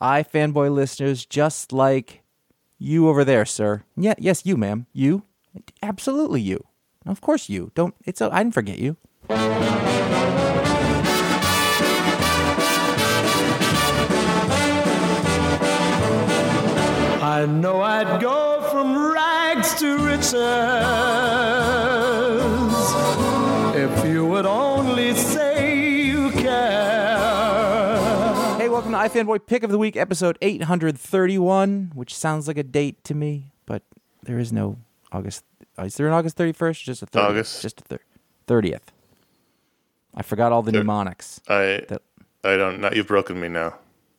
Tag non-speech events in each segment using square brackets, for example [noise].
iFanboy listeners just like you over there, sir. Yeah, yes, you, ma'am. You. Absolutely you. Of course you. Don't, it's, I didn't forget you. I know I'd go from rags to riches if you would only iFanboy Pick of the Week, episode 831, which sounds like a date to me, but there is no August. oh, Is there an August 31st? Just a 30th? August. Just a thir- 30th. I forgot all the Thir- mnemonics. I That- I don't know. You've broken me now.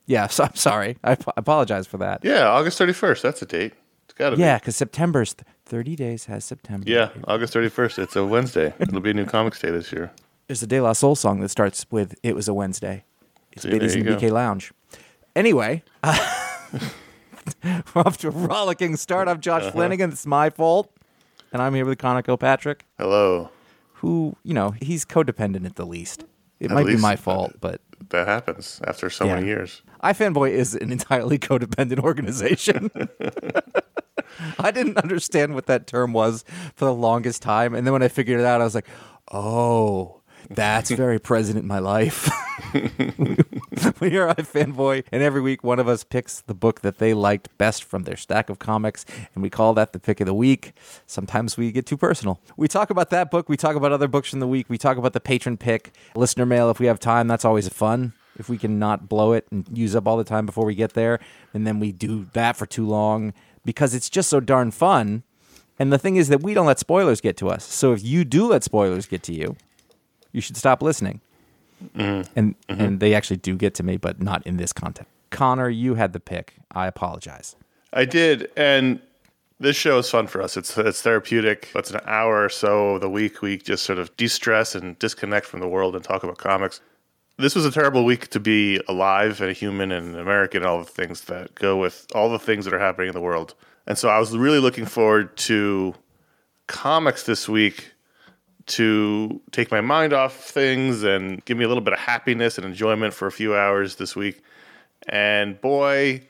Yeah, so I'm sorry. I ap- apologize for that. Yeah, August 31st. That's a date. It's got to be. Yeah, because September's th- 30 days has September. Yeah, August 31st. It's a Wednesday. It'll be a new comics day this year. There's a De La Soul song that starts with "It was a Wednesday." It's See, Biddies there in you the. BK Lounge. Anyway, [laughs] we're off to a rollicking start. I'm Uh-huh. Josh Flanagan. It's my fault, and I'm here with Connor Patrick. Hello. who you know he's codependent at the least. It At might be my uh, fault, but That happens after so Yeah. many years. iFanboy is an entirely [laughs] codependent organization. [laughs] I didn't understand what that term was for the longest time, and then when I figured it out, I was like, "Oh, that's very present in my life." [laughs] we are iFanboy, and every week one of us picks the book that they liked best from their stack of comics, and we call that the pick of the week. Sometimes we get too personal. We talk about that book, we talk about other books from the week, we talk about the patron pick, listener mail if we have time. That's always fun. If we can not blow it and use up all the time before we get there, and then we do that for too long because it's just so darn fun. And the thing is that we don't let spoilers get to us. So if you do let spoilers get to you, you should stop listening. Mm-hmm. And mm-hmm. and they actually do get to me, but not in this context. Connor, you had the pick. I apologize. I did, and this show is fun for us. It's it's therapeutic. It's an hour or so of the week. We just sort of de-stress and disconnect from the world and talk about comics. This was a terrible week to be alive and a human and an American, and all the things that go with all the things that are happening in the world. And so I was really looking forward to comics this week to take my mind off things and give me a little bit of happiness and enjoyment for a few hours this week. And boy,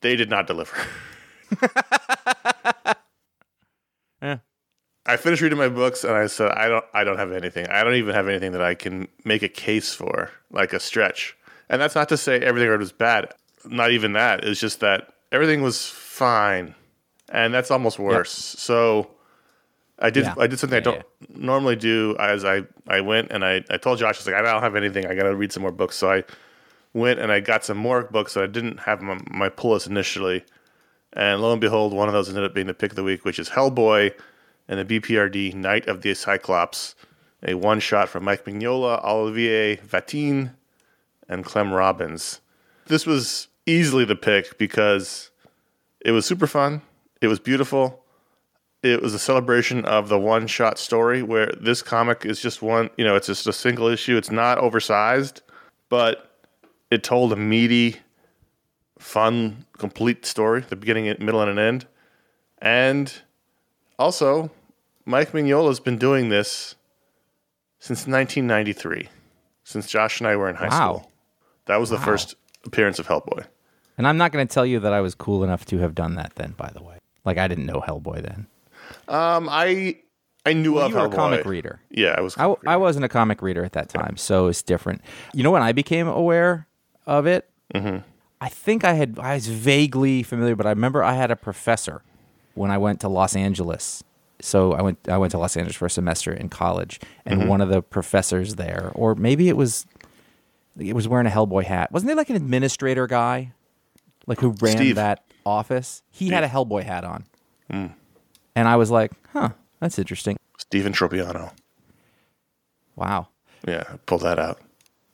they did not deliver. [laughs] [laughs] Yeah. I finished reading my books and I said I don't I don't have anything. I don't even have anything that I can make a case for, like a stretch. And that's not to say everything I read was bad. Not even that. It's just that everything was fine. And that's almost worse. So I did Yeah. I did something I don't normally do as I, I went and I, I told Josh I was like, I don't have anything, I gotta read some more books. So I went and I got some more books that I didn't have my, my pull list initially. And lo and behold, one of those ended up being the pick of the week, which is Hellboy and the BPRD Night of the Cyclops, a one shot from Mike Mignola, Olivier Vatine, and Clem Robbins. This was easily the pick because it was super fun. It was beautiful. It was a celebration of the one shot story where this comic is just one, you know, it's just a single issue. It's not oversized, but it told a meaty, fun, complete story, the beginning, middle, and an end. And also, Mike Mignola's been doing this since 1993, since Josh and I were in high Wow. school. That was the first appearance of Hellboy. And I'm not going to tell you that I was cool enough to have done that then, by the way. Like, I didn't know Hellboy then. Um, I I knew of you were a comic reader. Yeah, I was. I, I wasn't a comic reader at that time, so it's different. You know when I became aware of it? Mm-hmm. I think I had I was vaguely familiar, but I remember I had a professor when I went to Los Angeles. So I went I went to Los Angeles for a semester in college, and Mm-hmm. one of the professors there, or maybe it was it was wearing a Hellboy hat. Wasn't there like an administrator guy, like who ran Steve. that office? He had a Hellboy hat on, Hmm. And I was like, "Huh, that's interesting." Stephen Tropiano. Wow. Yeah, pull that out.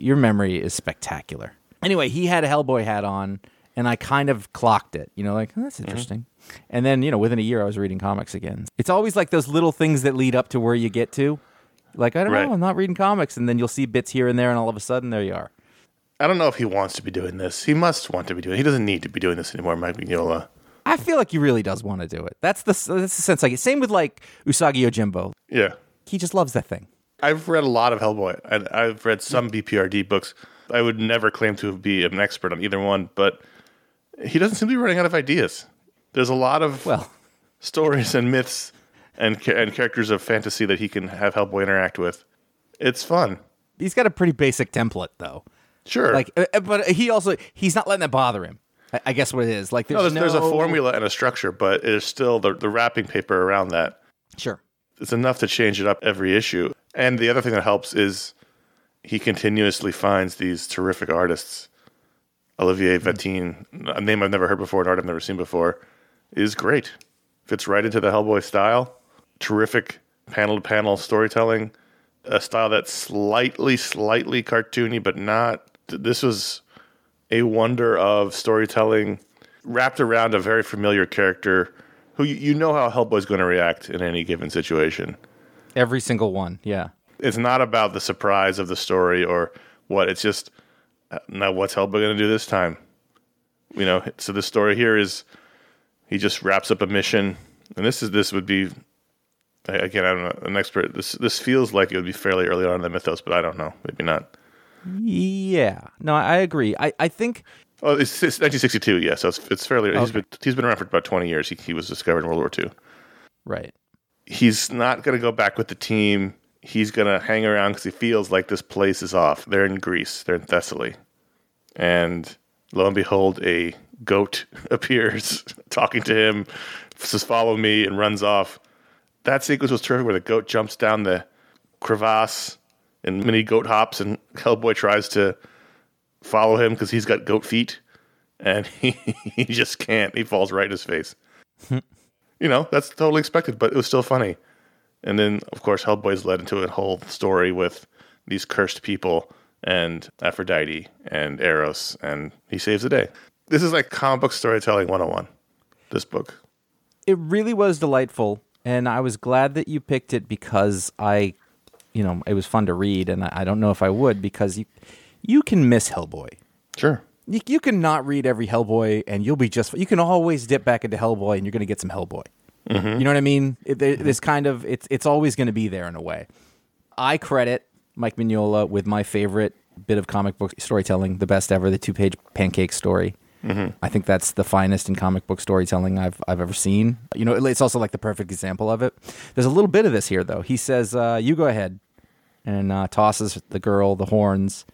your memory is spectacular. Anyway, he had a Hellboy hat on, and I kind of clocked it. You know, like "Oh, Mm-hmm. that's interesting. And then you know, within a year, I was reading comics again. It's always like those little things that lead up to where you get to. Like I don't Right. know, I'm not reading comics, and then you'll see bits here and there, and all of a sudden, there you are. I don't know if he wants to be doing this. He must want to be doing. He doesn't need to be doing this anymore, Mike Mignola. I feel like he really does want to do it. That's the that's the sense I get. Same with like Usagi Yojimbo. Yeah, He just loves that thing. I've read a lot of Hellboy, and I've read some BPRD books. I would never claim to be an expert on either one, but he doesn't seem to be running out of ideas. There's a lot of Well, stories and myths and and characters of fantasy that he can have Hellboy interact with. It's fun. he's got a pretty basic template though. Sure. Like, uh, uh, but he also he's not letting that bother him. I, I guess what it is like no, there's, there's, there's a formula and a structure, but it's still the, the wrapping paper around that. Sure. It's enough to change it up every issue. And the other thing that helps is he continuously finds these terrific artists. Olivier hmm. Vatine, a name I've never heard before, an art I've never seen before, is great. Fits right into the Hellboy style. Terrific panel to panel storytelling. A style that's slightly, slightly cartoony, but not. This was a wonder of storytelling wrapped around a very familiar character who you, know how Hellboy's going to react in any given situation. Every single one. Yeah. It's not about the surprise of the story or what. It's just uh, now what's Hellboy going to do this time? You know. So the story here is he just wraps up a mission, and this is this would be again I'm not an expert. This this feels like it would be fairly early on in the mythos, but I don't know. Maybe not. Yeah. No, I agree. I, I think Oh, it's, it's 1962. Yeah, so it's, it's fairly. He's been he's been around for about 20 years. He, he was discovered in World War II. right. he's not going to go back with the team he's gonna hang around because he feels like this place is off. They're in Greece. They're in Thessaly, and lo and behold, a goat [laughs] appears [laughs] talking to him, says, "Follow me," and runs off. That sequence was terrific, where the goat jumps down the crevasse and mini goat hops, and Hellboy tries to follow him because he's got goat feet, and [laughs] he, he just can't. He falls right in his face. [laughs] you know, that's totally expected, but it was still funny. And then, of course, Hellboy's led into a whole story with these cursed people and Aphrodite and Eros, and he saves the day. This is like comic book storytelling 101, this book. It really was delightful, and I was glad that you picked it because I, you know, it was fun to read, and I I don't know if I would because you, you can miss Hellboy. Sure. You, you can not read every Hellboy, and you'll be just. You can always dip back into Hellboy, and you're going to get some Hellboy. You know what I mean? It, This kind of it's it's always going to be there in a way. I credit Mike Mignola with my favorite bit of comic book storytelling, the best ever, the two page pancake story. I think that's the finest in comic book storytelling I've I've ever seen. You know, it's also like the perfect example of it. There's a little bit of this here though. He says, uh, "You go ahead," and uh, tosses the girl the horns.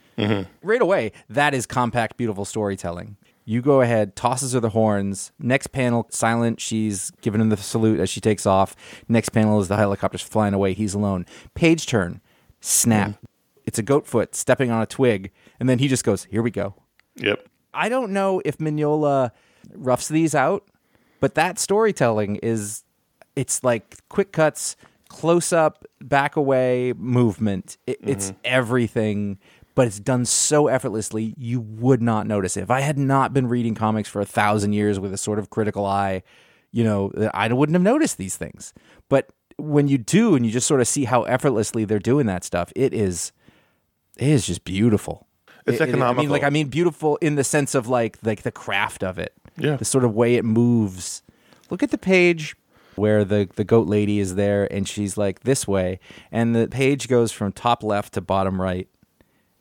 Right away, that is compact, beautiful storytelling. You go ahead, tosses her the horns. Next panel, silent. She's giving him the salute as she takes off. Next panel is the helicopter's flying away. He's alone. Page turn, snap. It's a goat foot stepping on a twig, and then he just goes, "Here we go." Yep. I don't know if Mignola roughs these out, but that storytelling is it's like quick cuts, close up, back away movement. It, It's mm-hmm. everything, but it's done so effortlessly you would not notice it. If I had not been reading comics for a thousand years with a sort of critical eye, you know, I wouldn't have noticed these things. But when you do, and you just sort of see how effortlessly they're doing that stuff, it is, it is just beautiful. It's It- it- I mean, like I mean, beautiful in the sense of like like the craft of it. Yeah. the sort of way it moves. Look at the page where the the goat lady is there, and she's like this way, and the page goes from top left to bottom right,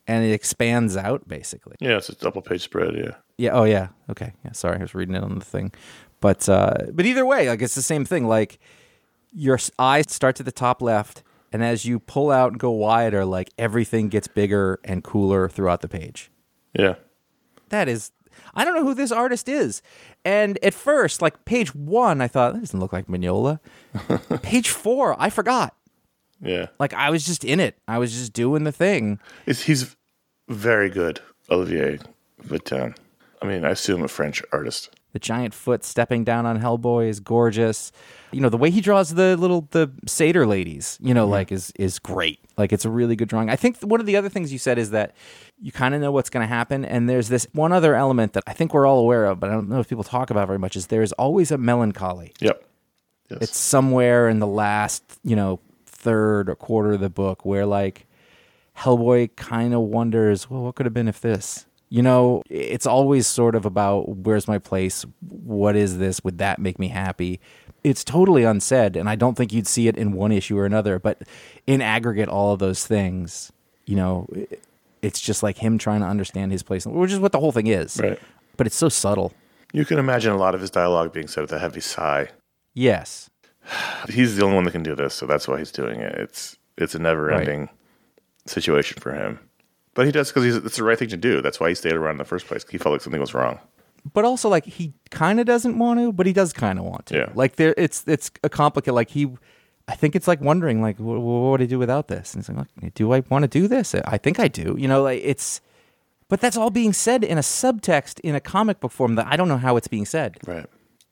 and it expands out basically. Yeah, it's a double page spread. Yeah. Yeah. Oh, yeah. Okay. Yeah. Sorry, I was reading it on the thing, but uh, but either way, like it's the same thing. Like your eyes start at the top left, and as you pull out and go wider, like everything gets bigger and cooler throughout the page. Yeah. That is, I don't know who this artist is. And at first, like page one, I thought that doesn't look like Mignola. [laughs] page four, I forgot. Yeah. Like I was just in it. I was just doing the thing. It's, he's very good, Olivier Vatine. I mean, I assume a French artist. The giant foot stepping down on Hellboy is gorgeous. You know, the way he draws the little the satyr ladies, you know, mm-hmm. like is is great. Like it's a really good drawing. I think one of the other things you said is that you kind of know what's going to happen and there's this one other element that I think we're all aware of, but I don't know if people talk about very much is there's always a melancholy. Yep. Yes. It's somewhere in the last, you know, third or quarter of the book where like Hellboy kind of wonders, well, what could have been if this? You know, it's always sort of about where's my place? What is this? Would that make me happy? It's totally unsaid, and I don't think you'd see it in one issue or another. But in aggregate, all of those things, you know, it's just like him trying to understand his place, which is what the whole thing is. Right. But it's so subtle. You can imagine a lot of his dialogue being said with a heavy sigh. Yes. [sighs] He's the only one that can do this, so that's why he's doing it. It's it's a never ending situation for him. But he does because it's the right thing to do. That's why he stayed around in the first place. He felt like something was wrong. but also like he kind of doesn't want to, but he does kind of want to. Yeah. Like there, it's it's a complicated. Like he, I think it's like wondering like, what, what would I do without this? And it's like, do I want to do this? I think I do. You know, like it's, but that's all being said in a subtext in a comic book form that I don't know how it's being said. Right.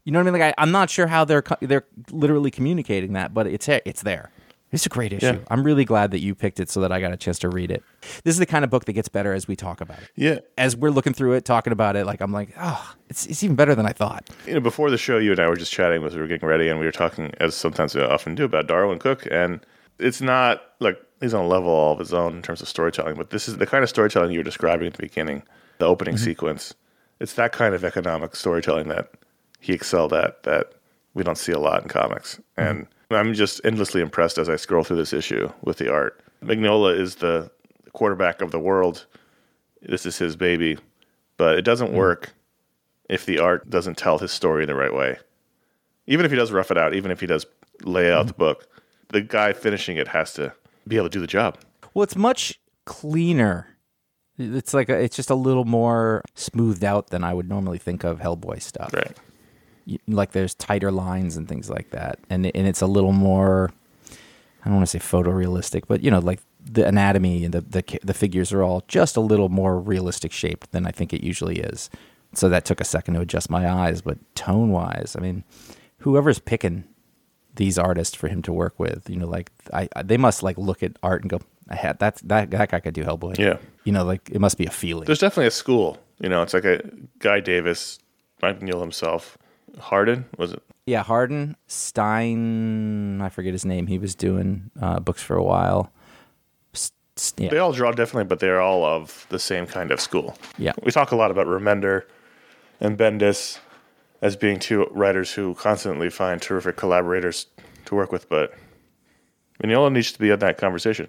You know what I mean? Like I, I'm not sure how they're co- they're literally communicating that, but it's it's there. It's a great issue. Yeah. I'm really glad that you picked it so that I got a chance to read it. This is the kind of book that gets better as we talk about it Yeah. as we're looking through it, talking about it, like I'm like, oh, it's it's even better than I thought. You know, before the show, you and I were just chatting as we were getting ready, and we were talking, as sometimes we often do, about Darwyn Cooke. And it's not like he's on a level all of his own in terms of storytelling, but this is the kind of storytelling you were describing at the beginning, the opening mm-hmm. sequence. It's that kind of economic storytelling that he excelled at that we don't see a lot in comics. Mm-hmm. And I'm just endlessly impressed as I scroll through this issue with the art. Mignola is the quarterback of the world. This is his baby, but it doesn't hmm. work if the art doesn't tell his story in the right way. Even if he does rough it out, even if he does lay out the hmm. book, the guy finishing it has to be able to do the job. Well, it's much cleaner. It's like a, it's just a little more smoothed out than I would normally think of Hellboy stuff. Right. Like there's tighter lines and things like that, and and it's a little more. I don't want to say photorealistic, but you know, like the anatomy and the, the the figures are all just a little more realistic shaped than I think it usually is. So that took a second to adjust my eyes, but tone wise, I mean, whoever's picking these artists for him to work with, you know, like I, I they must like look at art and go, I had that that that guy could do Hellboy. Yeah. you know, like it must be a feeling. There's definitely a school. You know, it's like a Guy Davis, Mike Neal himself. Harden, was it? Yeah, Harden Stein. I forget his name. He was doing uh, books for a while. S- They all draw differently, but they're all of the same kind of school. yeah, We talk a lot about Remender and Bendis as being two writers who constantly find terrific collaborators to work with, but Mignola needs to be in that conversation.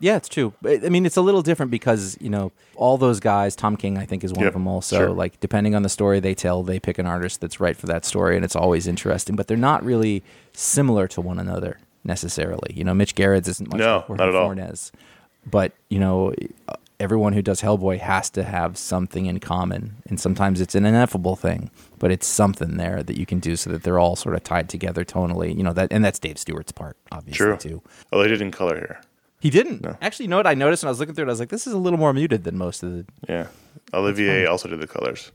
Yeah. It's true. I mean, it's a little different because you know all those guys. Tom King, I think, is one Yep, of them. Also, sure. like depending on the story they tell, they pick an artist that's right for that story, and it's always interesting. But they're not really similar to one another necessarily. You know, Mitch Gerads isn't much No, like not at all. Fornes. but you know everyone who does hellboy has to have something in common and sometimes it's an ineffable thing but it's something there that you can do so that they're all sort of tied together tonally you know that and that's dave stewart's part obviously too Oh, they did in color here. He didn't actually you know what i noticed when i was looking through it i was like this is a little more muted than most of the Yeah. Olivier also did the colors.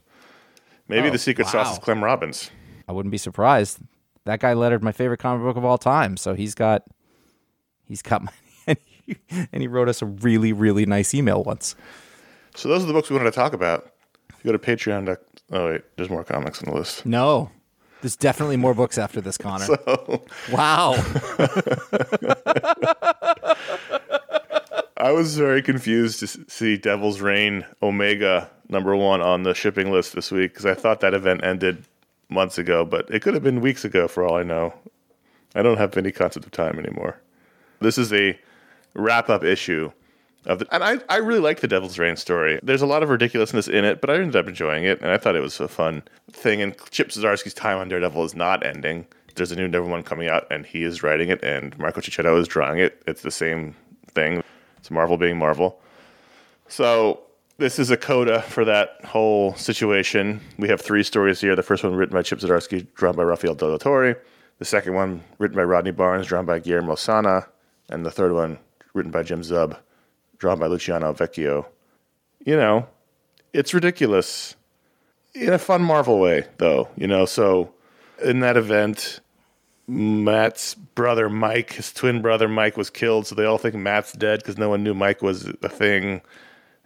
Maybe Oh, the secret sauce is. Clem Robbins. i wouldn't be surprised that guy lettered my favorite comic book of all time so he's got he's got my [laughs] and he, and he wrote us a really really nice email once So those are the books we wanted to talk about. If you go to Patreon. Oh wait, there's more comics on the list. no there's definitely more books after this connor [laughs] wow [laughs] I was very confused to see Devil's Reign Omega number one on the shipping list this week because I thought that event ended months ago, but it could have been weeks ago for all I know. I don't have any concept of time anymore. This is a wrap up issue of the, and I, I really like the Devil's Reign story. There's a lot of ridiculousness in it, but I ended up enjoying it, and I thought it was a fun thing. And Chip Zdarsky's time on Daredevil is not ending. There's a new one coming out, and he is writing it, and Marco Checchetto is drawing it. It's the same thing. It's Marvel being Marvel. So this is a coda for that whole situation. We have three stories here. The first one written by Chip Zdarsky, drawn by Rafael De Latorre. The second one written by Rodney Barnes, drawn by Guillermo Sanna. And the third one written by Jim Zub, drawn by Luciano Vecchio. You know, it's ridiculous in a fun Marvel way, though. You know, so in that event, Matt's brother Mike, his twin brother Mike, was killed. So they all think Matt's dead because no one knew Mike was a thing.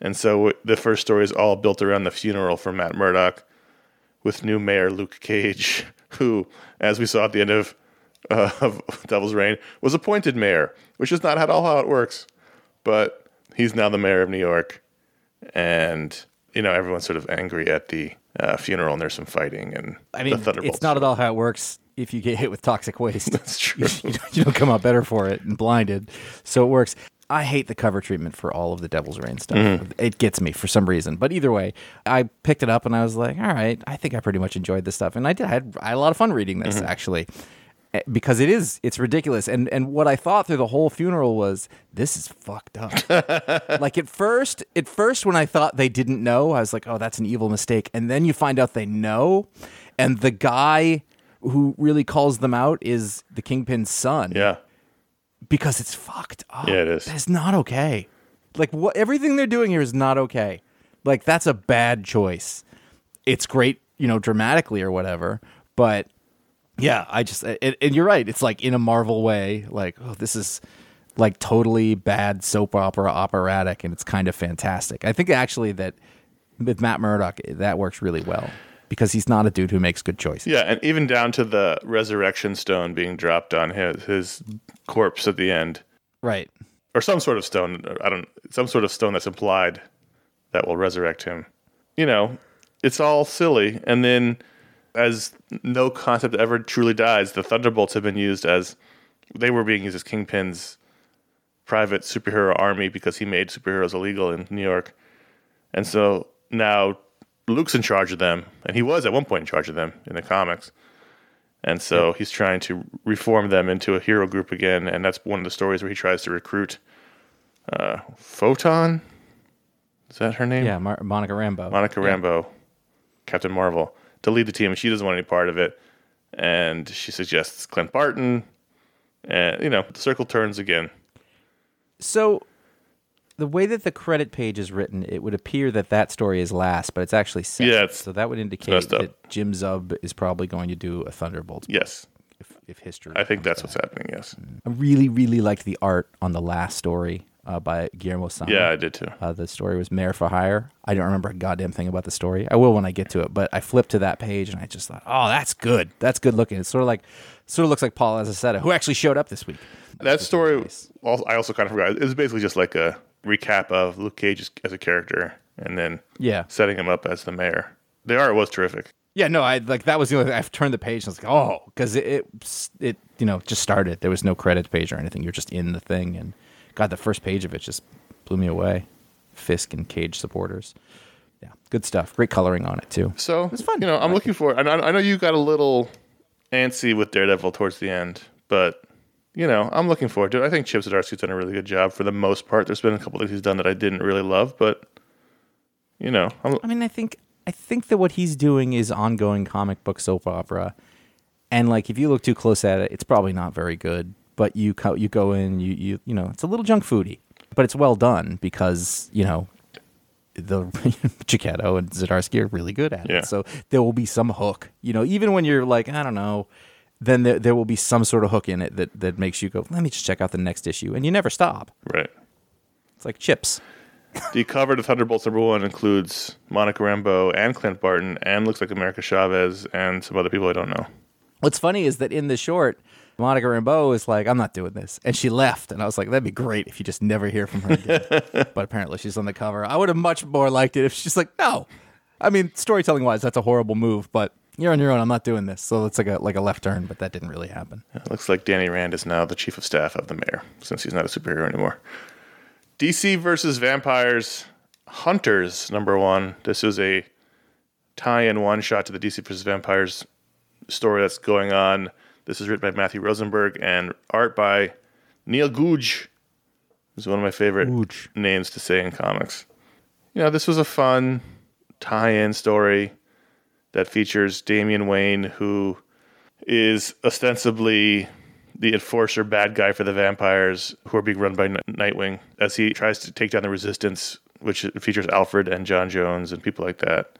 And so the first story is all built around the funeral for Matt Murdock with new mayor Luke Cage, [laughs] who, as we saw at the end of, uh, of [laughs] Devil's Reign, was appointed mayor, which is not at all how it works. But he's now the mayor of New York. And, you know, everyone's sort of angry at the uh, funeral and there's some fighting. And I mean, the Thunderbolts. it's not at all how it works if you get hit with toxic waste. [laughs] That's true. you, don't, you don't come out better for it and blinded. So it works. I hate the cover treatment for all of the Devil's Reign stuff. Mm-hmm. It gets me for some reason. But either way, I picked it up and I was like, all right, I think I pretty much enjoyed this stuff. And I did. I had, I had a lot of fun reading Mm-hmm. this actually. Eh, Because it is, it's ridiculous, and and what I thought through the whole funeral was this is fucked up. [laughs] like at first, at first when I thought they didn't know, I was like, oh, that's an evil mistake. And then you find out they know, and the guy who really calls them out is the kingpin's son Yeah. because it's fucked up. Yeah, it is. It's not okay. Like what everything they're doing here is not okay. Like that's a bad choice. It's great, you know, dramatically or whatever, but yeah, I just and, and you're right. It's like in a Marvel way, like oh, this is like totally bad soap opera operatic, and it's kind of fantastic. I think actually that with Matt Murdock that works really well because he's not a dude who makes good choices. Yeah, and even down to the resurrection stone being dropped on his his corpse at the end, Right. or some sort of stone. I don't, some sort of stone that's implied that will resurrect him. You know, it's all silly. And then, as no concept ever truly dies, the thunderbolts have been used as they were being used as Kingpin's private superhero army because he made superheroes illegal in New York, and so now Luke's in charge of them, and he was at one point in charge of them in the comics. And so he's trying to reform them into a hero group again. And that's one of the stories where he tries to recruit uh, Photon. Is that her name? Yeah, Mar- Monica Rambeau. Monica Yeah. Rambeau, Captain Marvel, to lead the team. And she doesn't want any part of it. And she suggests Clint Barton. And, you know, the circle turns again. So, the way that the credit page is written, it would appear that that story is last, but it's actually second. Yeah, so that would indicate that Jim Zub is probably going to do a Thunderbolts Yes. if, if history. I think that's back. what's happening. Yes. I really, really liked the art on the last story uh, by Guillermo Sanna. Yeah, I did too. Uh, the story was Mayor for Hire. I don't remember a goddamn thing about the story. I will when I get to it, but I flipped to that page and I just thought, oh, that's good. That's good looking. It's sort of like, sort of looks like Paul Azaceta, who actually showed up this week. That story, nice. also, I also kind of forgot. It was basically just like a recap of Luke Cage as, a character and then Yeah. setting him up as the mayor. The art was terrific. Yeah, no, I like that was the only. I've turned the page and I was like, oh, because it, it, it, you know, just started. There was no credits page or anything. You're just in the thing, and God, the first page of it just blew me away. Fisk and Cage supporters. Yeah, good stuff. Great coloring on it too. So It's fun. You know, I'm looking for. And I, I know you got a little antsy with Daredevil towards the end, but you know, I'm looking forward to it. I think Chip Zdarsky's done a really good job for the most part. There's been a couple things he's done that I didn't really love, but you know, I'm, I mean, I think I think that what he's doing is ongoing comic book soap opera, and like if you look too close at it, it's probably not very good. But you co- you go in, you you you know, it's a little junk foody, but it's well done because you know the [laughs] Checchetto and Zdarsky are really good at Yeah. it. So there will be some hook, you know, even when you're like I don't know. Then there, there will be some sort of hook in it that, that makes you go, let me just check out the next issue. And you never stop. right. It's like chips. [laughs] The cover to Thunderbolts number one includes Monica Rambeau and Clint Barton, and looks like America Chavez and some other people I don't know. What's funny is that in the short, Monica Rambeau is like, I'm not doing this. And she left. And I was like, that'd be great if you just never hear from her again. [laughs] but apparently she's on the cover. I would have much more liked it if she's like, no. I mean, storytelling wise, that's a horrible move, but you're on your own. I'm not doing this. So it's like a like a left turn, but that didn't really happen. It looks like Danny Rand is now the chief of staff of the mayor since he's not a superhero anymore. DC versus Vampires Hunters number one. This is a tie-in one shot to the DC versus Vampires story that's going on. This is written by Matthew Rosenberg and art by Neil Googe, Is one of my favorite Googe. names to say in comics. You know, this was a fun tie-in story that features Damian Wayne, who is ostensibly the enforcer bad guy for the vampires who are being run by Nightwing as he tries to take down the resistance, which features Alfred and J'onn J'onzz and people like that.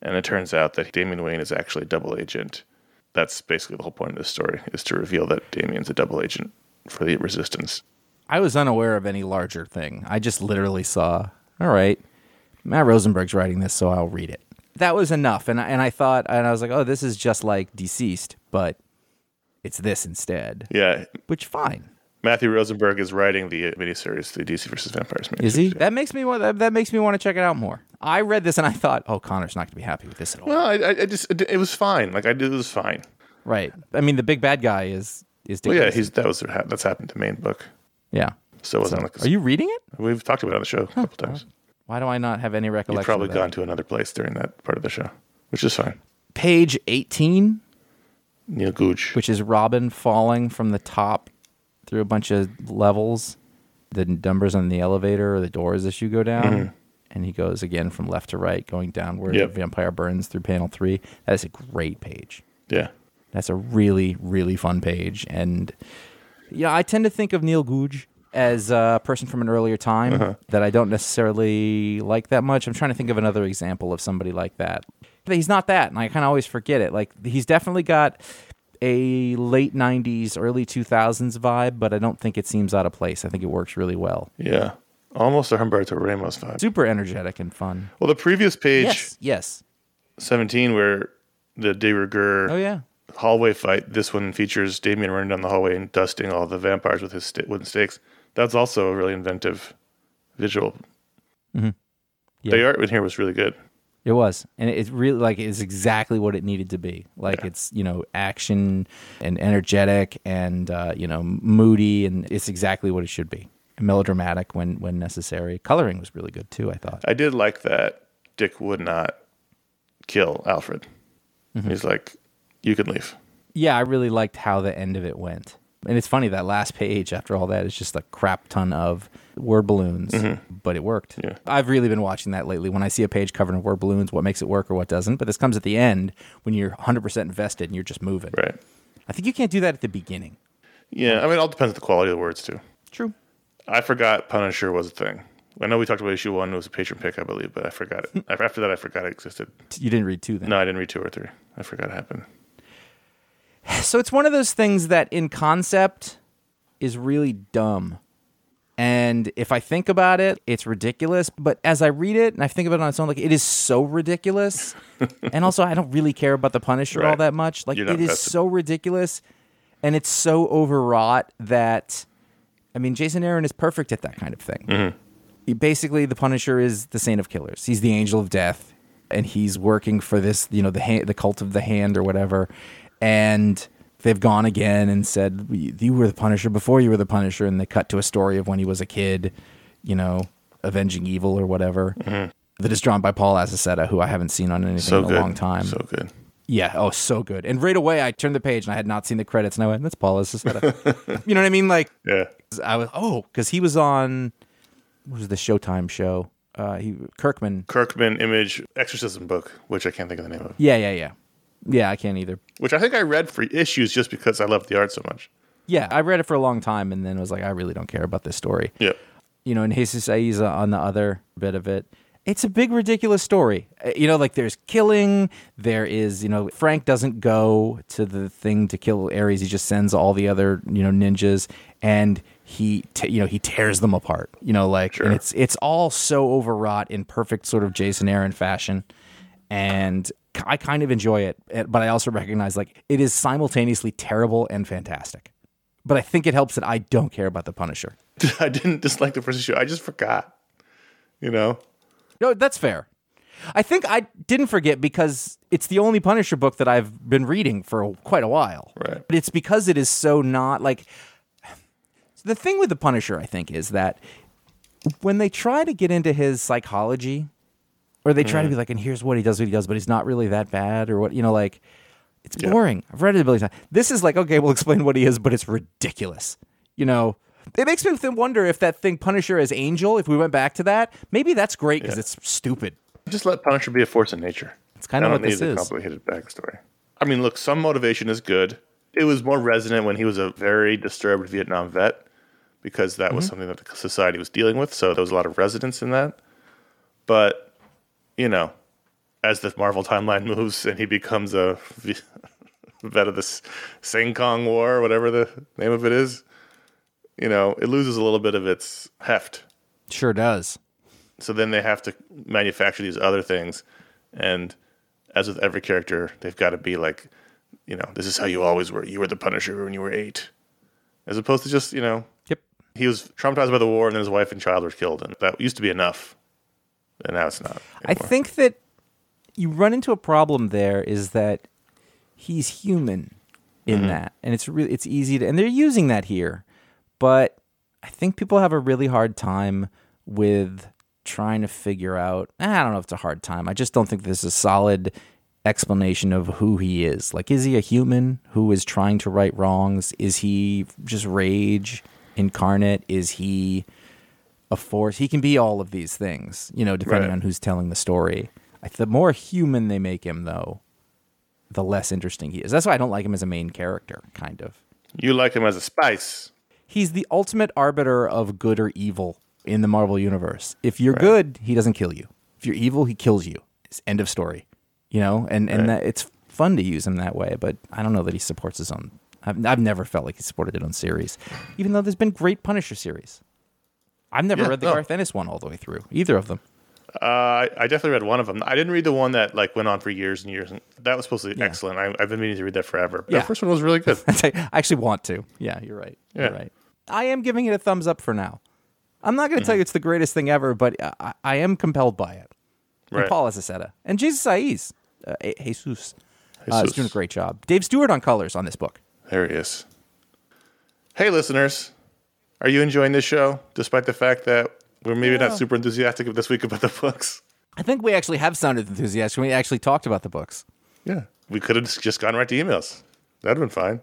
And it turns out that Damian Wayne is actually a double agent. That's basically the whole point of this story is to reveal that Damian's a double agent for the resistance. I was unaware of any larger thing. I just literally saw, all right, Matt Rosenberg's writing this, so I'll read it. That was enough. And I, and I thought, and I was like, oh, this is just like DCeased, but it's this instead. Yeah, Which, fine. Matthew Rosenberg is writing the miniseries, the DC versus Vampires miniseries. Is he? Yeah. That makes me want. That, that makes me want to check it out more. I read this and I thought, oh, Connor's not going to be happy with this at all. Well, I, I just it was fine. Like I did, it was fine. right? I mean, the big bad guy is is. Dick Well, yeah, he's that was that's happened to main book. yeah. So it wasn't like Are you reading it? we've talked about it on the show a couple times. Why do I not have any recollection? You've probably gone to another place during that part of the show, which is fine. Page eighteen, Neil Googe. which is Robin falling from the top through a bunch of levels. The numbers on the elevator or the doors as you go down. Mm-hmm. And he goes again from left to right, going downward. Yep. The vampire burns through panel three. That is a great page. yeah, That's a really, really fun page. And yeah, I tend to think of Neil Googe as a person from an earlier time uh-huh. that I don't necessarily like that much. I'm trying to think of another example of somebody like that. But he's not that, and I kind of always forget it. Like he's definitely got a late 90s, early 2000s vibe, but I don't think it seems out of place. I think it works really well. yeah. Almost a Humberto Ramos vibe. Super energetic and fun. Well, the previous page, Yes, yes. 17, where the de rigueur Oh yeah. hallway fight, this one features Damian running down the hallway and dusting all the vampires with his st- wooden stakes. That's also a really inventive visual. Mm-hmm. Yeah. The art in here was really good. It was, and it's really like it's exactly what it needed to be. Like Yeah. it's you know action and energetic and uh, you know moody, and it's exactly what it should be. Melodramatic when when necessary. Coloring was really good too. I thought. I did like that Dick would not kill Alfred. Mm-hmm. He's like, you can leave. Yeah, I really liked how the end of it went. And it's funny that last page after all that is just a crap ton of word balloons, mm-hmm. but it worked. Yeah. I've really been watching that lately. When I see a page covered in word balloons, what makes it work or what doesn't. But this comes at the end when you're 100% invested and you're just moving. Right. I think you can't do that at the beginning. Yeah. I mean, it all depends on the quality of the words too. True. I forgot Punisher was a thing. I know we talked about issue one. It was a patron pick, I believe, but I forgot it. [laughs] After that, I forgot it existed. You didn't read two then. No, I didn't read two or three. I forgot it happened. [sighs] So it's one of those things that in concept is really dumb. And if I think about it, it's ridiculous. But as I read it and I think about it on its own, like it is so ridiculous. [laughs] and also, I don't really care about the Punisher all that much. Like it is so ridiculous, and it's so overwrought that, I mean, Jason Aaron is perfect at that kind of thing. Mm-hmm. He- basically, the Punisher is the Saint of Killers. He's the Angel of Death, and he's working for this, you know, the hand, the cult of the hand or whatever. And they've gone again and said, "You were the Punisher before you were the Punisher," and they cut to a story of when he was a kid, you know, avenging evil or whatever. That is drawn by Paul Azaceta, who I haven't seen on anything Mm-hmm. So in a good. long time. So good. Yeah. Oh, so good. And right away, I turned the page and I had not seen the credits, and I went, "That's Paul Azaceta." [laughs] you know what I mean? Like, Yeah. I was, oh, because he was on what was the Showtime show? Uh, he Kirkman. Kirkman Image Exorcism book, which I can't think of the name of. Yeah, yeah, yeah, yeah. I can't either. Which I think I read for issues just because I love the art so much. Yeah, I read it for a long time, and then was like, I really don't care about this story. Yeah. You know, and Jesus Saiz on the other bit of it. It's a big ridiculous story. Uh, You know, like there's killing. There is, you know, Frank doesn't go to the thing to kill Ares. He just sends all the other, you know, ninjas, and he, t- you know, he tears them apart. You know, like, Sure. and it's it's all so overwrought in perfect sort of Jason Aaron fashion, and I kind of enjoy it. eh, But I also recognize like it is simultaneously terrible and fantastic. But I think it helps that I don't care about the Punisher. [laughs] I didn't dislike the first issue. I just forgot. You know? No, that's fair. I think I didn't forget because it's the only Punisher book that I've been reading for quite a while. Right. But it's because it is so not like [sighs] the thing with the Punisher, I think, is that when they try to get into his psychology, or they try to be like, and here's what he does, what he does, but he's not really that bad, or what you know, like it's Yeah. boring. I've read it a billion times. This is like, okay, we'll [laughs] explain what he is, but it's ridiculous. You know, it makes me wonder if that thing Punisher as Angel, if we went back to that, maybe that's great because it's stupid. Just let Punisher be a force in nature. It's kind of I what don't this need is. a complicated backstory. I mean, look, some motivation is good. It was more resonant when he was a very disturbed Vietnam vet because that Mm-hmm. was something that the society was dealing with. So there was a lot of resonance in that. But, you know, as the Marvel timeline [laughs] moves and he becomes a [laughs] vet of the Siancong War, whatever the name of it is, you know, it loses a little bit of its heft. Sure does. So then they have to manufacture these other things. And as with every character, they've got to be like, you know, this is how you always were. You were the Punisher when you were eight. As opposed to just, you know, Yep. he was traumatized by the war and then his wife and child were killed. And that used to be enough. And now it's not. I think that you run into a problem there is that he's human in Mm-hmm. that, and it's really it's easy to, and they're using that here, but I think people have a really hard time with trying to figure out. I don't know if it's a hard time. I just don't think there's a solid explanation of who he is. Like, is he a human who is trying to right wrongs? Is he just rage incarnate? Is he a force. He can be all of these things, you know, depending Right. on who's telling the story. The more human they make him, though, the less interesting he is. That's why I don't like him as a main character, kind of. You like him as a spice. He's the ultimate arbiter of good or evil in the Marvel universe. If you're good, he doesn't kill you. If you're evil, he kills you. It's end of story. You know, and and Right. that, it's fun to use him that way. But I don't know that he supports his own. I've, I've never felt like he supported his own series, even though there's been great Punisher series. I've never Yeah, read the no. Garth Ennis one all the way through, either of them. Uh, I, I definitely read one of them. I didn't read the one that like went on for years and years. And that was supposed to be Yeah. excellent. I, I've been meaning to read that forever. But Yeah. The first one was really good. [laughs] I actually want to. Yeah, you're right. You're Yeah. right. I am giving it a thumbs up for now. I'm not going to tell Mm-hmm. you it's the greatest thing ever, but I, I am compelled by it. And Right. Paul Azaceta and Jesus Saiz, uh, Jesus, uh, is doing a great job. Dave Stewart on colors on this book. There he is. Hey, listeners. Are you enjoying this show, despite the fact that we're maybe Yeah. not super enthusiastic this week about the books? I think we actually have sounded enthusiastic when we actually talked about the books. Yeah. We could have just gone right to emails. That'd have been fine.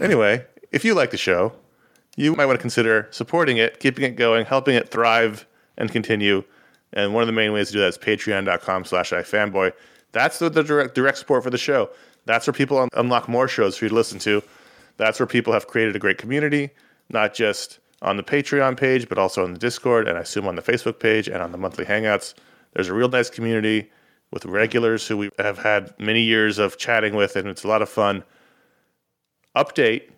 Anyway, if you like the show, you might want to consider supporting it, keeping it going, helping it thrive and continue. And one of the main ways to do that is patreon.com slash ifanboy. That's the, the direct, direct support for the show. That's where people un- unlock more shows for you to listen to. That's where people have created a great community, not just on the Patreon page, but also on the Discord, and I assume on the Facebook page and on the monthly Hangouts. There's a real nice community with regulars who we have had many years of chatting with, and it's a lot of fun. Update.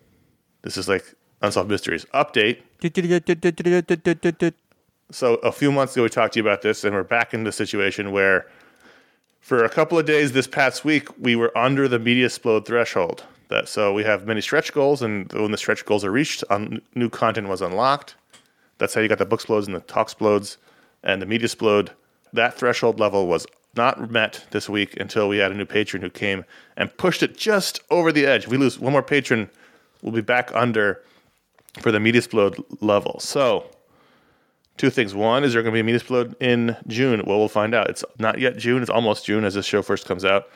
This is like Unsolved Mysteries. Update. So a few months ago, we talked to you about this, and we're back in the situation where, for a couple of days this past week, we were under the media explode threshold. That so we have many stretch goals, and when the stretch goals are reached, new content was unlocked. That's how you got the book explodes and the talk explodes and the media explode. That threshold level was not met this week until we had a new patron who came and pushed it just over the edge. If we lose one more patron, we'll be back under for the media explode level. So two things. One, is there going to be a media explode in June? Well, we'll find out. It's not yet June. It's almost June as this show first comes out.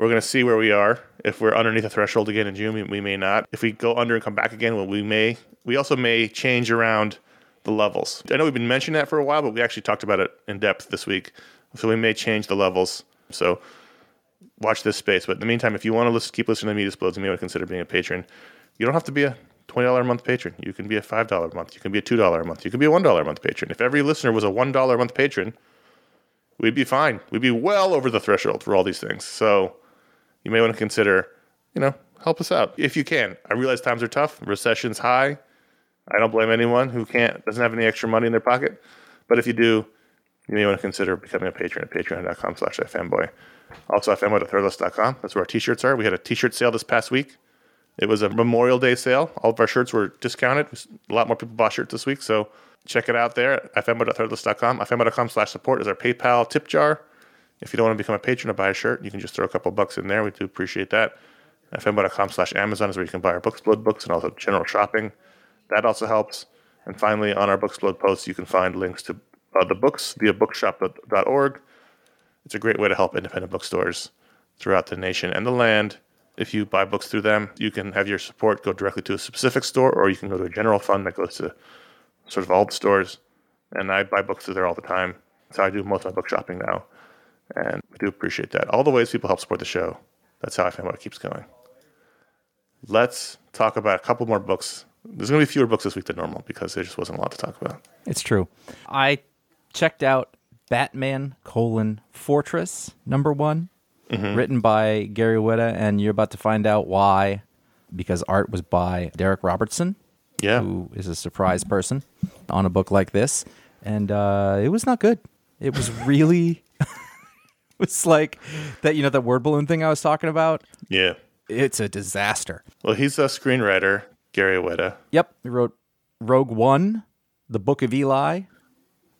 We're going to see where we are. If we're underneath the threshold again in June, we, may not. If we go under and come back again, well, we may. We also may change around the levels. I know we've been mentioning that for a while, but we actually talked about it in depth this week. So we may change the levels. So watch this space. But in the meantime, if you want to listen, keep listening to Media Explodes, you may want to consider being a patron. You don't have to be a $20 a month patron. You can be a $5 a month. You can be a $2 a month. You can be a $1 a month patron. If every listener was a $1 a month patron, we'd be fine. We'd be well over the threshold for all these things. So you may want to consider, you know, help us out if you can. I realize times are tough. Recession's high. I don't blame anyone who can't doesn't have any extra money in their pocket. But if you do, you may want to consider becoming a patron at patreon.com slash fanboy. Also, fanboy.threadless.com. That's where our t-shirts are. We had a t-shirt sale this past week. It was a Memorial Day sale. All of our shirts were discounted. A lot more people bought shirts this week. So check it out there at fanboy.threadless.com. fanboy.com slash support is our PayPal tip jar. If you don't want to become a patron or buy a shirt, you can just throw a couple bucks in there. We do appreciate that. fanboy.com slash Amazon is where you can buy our Booksplode books and also general shopping. That also helps. And finally, on our books Booksplode posts, you can find links to uh, the books via bookshop.org. It's a great way to help independent bookstores throughout the nation and the land. If you buy books through them, you can have your support go directly to a specific store, or you can go to a general fund that goes to sort of all the stores. And I buy books through there all the time. So I do most of my book shopping now. And we do appreciate that. All the ways people help support the show. That's how I find what keeps going. Let's talk about a couple more books. There's going to be fewer books this week than normal because there just wasn't a lot to talk about. It's true. I checked out Batman colon Fortress number one, written by Gary Whitta, and you're about to find out why. Because art was by Darick Robertson, Yeah. who is a surprise person on a book like this, and uh, it was not good. It was really. [laughs] [laughs] was like that, you know, that word balloon thing I was talking about. Yeah. It's a disaster. Well, he's a screenwriter, Gary Whitta. Yep, he wrote Rogue One, The Book of Eli,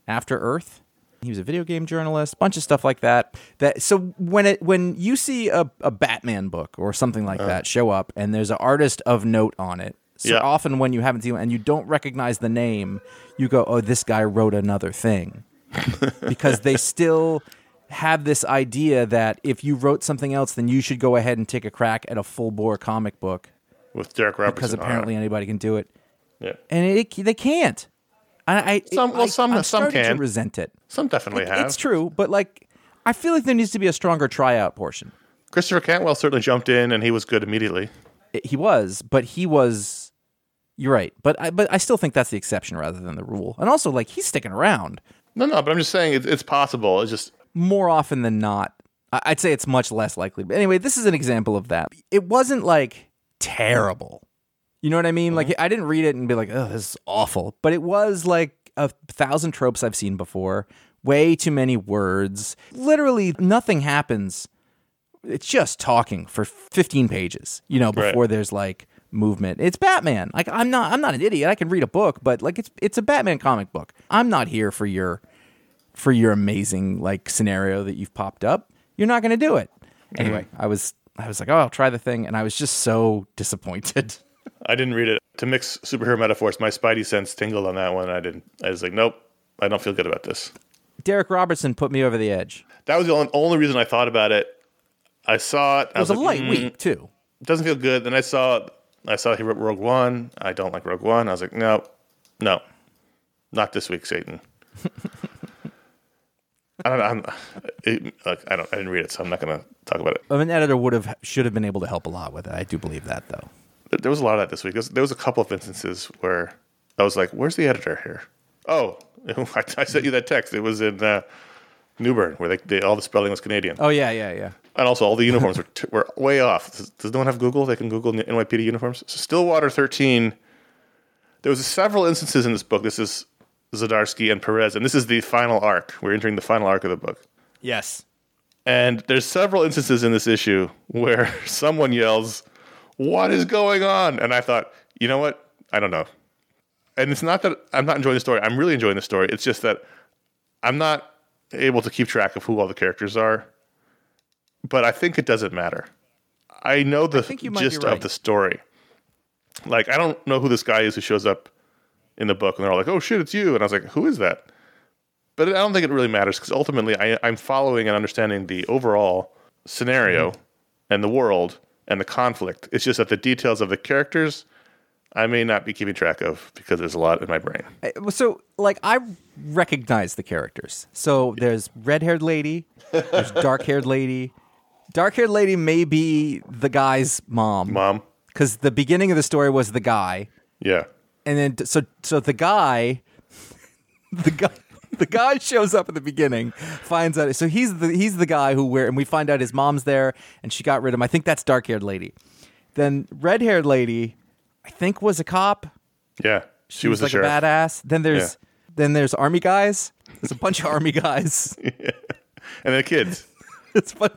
After Earth. He was a video game journalist, bunch of stuff like that. That so when it when you see a, a Batman book or something like uh-huh. that show up and there's an artist of note on it, so Yeah. often when you haven't seen and you don't recognize the name, you go, "Oh, this guy wrote another thing," [laughs] because they still have this idea that if you wrote something else, then you should go ahead and take a crack at a full bore comic book with Darick Robertson. because it. apparently anybody can do it yeah, and it, they can't. I, I Some- well, some- I'm some can. resent it. some definitely have. It's true, but like, I feel like there needs to be a stronger tryout portion. Christopher Cantwell certainly jumped in, and he was good immediately. It- he was, but he was. You're right, but I, but I still think that's the exception rather than the rule. And also, like, he's sticking around No, no, but I'm just saying it's, it's possible. It's just more often than not. I'd say it's much less likely. But anyway, this is an example of that. It wasn't like terrible. You know what I mean? Like mm-hmm. I didn't read it and be like, "Oh, this is awful," but it was like a thousand tropes I've seen before. Way too many words. Literally nothing happens. It's just talking for 15 pages, you know, Right. before there's like movement. It's Batman. Like I'm not I'm not an idiot. I can read a book, but like it's it's a Batman comic book. I'm not here for your for your amazing like scenario that you've popped up. You're not going to do it. Anyway, I was I was like, "Oh, I'll try the thing." And I was just so disappointed. [laughs] I didn't read it. To mix superhero metaphors, my spidey sense tingled on that one. I didn't. I was like, nope, I don't feel good about this. Darick Robertson put me over the edge. That was the only, only reason I thought about it. I saw it. I It was a like, light mm, week, too. It doesn't feel good. Then I saw I saw he wrote Rogue One. I don't like Rogue One. I was like, no, no, not this week, Satan. [laughs] I don't. I'm, it, I don't. I didn't read it, so I'm not going to talk about it. An editor would have should have been able to help a lot with it. I do believe that though. There, was a lot of that this week. There was, there was a couple of instances where I was like, "Where's the editor here?" Oh, [laughs] I, I sent you that text. It was in uh, Newburn, where they, they, all the spelling was Canadian, Oh yeah, yeah, yeah. and also all the uniforms were, t- were way off. Does, does no one have Google? They can Google NYPD uniforms. So Stillwater 13. There was several instances in this book. This is Zdarsky and Perez, and this is the final arc. We're entering the final arc of the book. Yes. And there's several instances in this issue where [laughs] someone yells, "What is going on?" And I thought, you know what? I don't know. And it's not that I'm not enjoying the story. I'm really enjoying the story. It's just that I'm not able to keep track of who all the characters are. But I think it doesn't matter. I know the think you might be gist right. of the story. Like I don't know who this guy is who shows up in the book, and they're all like, "Oh shit, it's you!" And I was like, "Who is that?" But I don't think it really matters because ultimately I, I'm following and understanding the overall scenario mm-hmm. and the world and the conflict. It's just that the details of the characters I may not be keeping track of because there's a lot in my brain. So, like, I recognize the characters. So there's red-haired lady, there's dark-haired lady. Dark-haired lady may be the guy's mom, Mom, because the beginning of the story was the guy, yeah, and then so so the guy, [laughs] the guy. The guy shows up at the beginning, finds out. So he's the he's the guy who wear, and we find out his mom's there, and she got rid of him. I think that's dark haired lady. Then red haired lady, I think was a cop. yeah. She, was, the like a badass. Then there's then there's army guys. There's a bunch of army guys. [laughs] yeah. and the kids. [laughs] It's fun.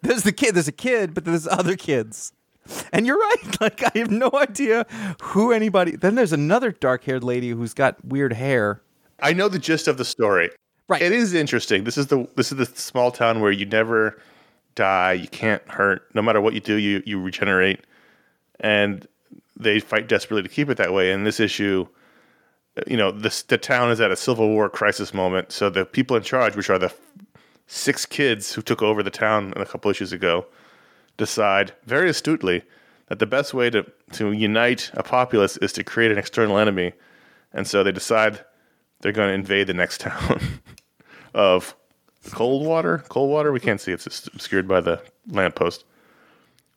There's the kid. There's a kid, but there's other kids. And you're right. [laughs] Like I have no idea who anybody. Then there's another dark haired lady who's got weird hair. I know the gist of the story. Right. It is interesting. This is the this is the small town where you never die, you can't hurt. No matter what you do, you you regenerate. And they fight desperately to keep it that way. And this issue, uh, you know, this the town is at a civil war crisis moment. So the people in charge, which are the six kids who took over the town a couple issues ago, decide very astutely that the best way to, to unite a populace is to create an external enemy. And so they decide they're going to invade the next [laughs] town of Coldwater. Coldwater, we can't see; it's obscured by the lamppost.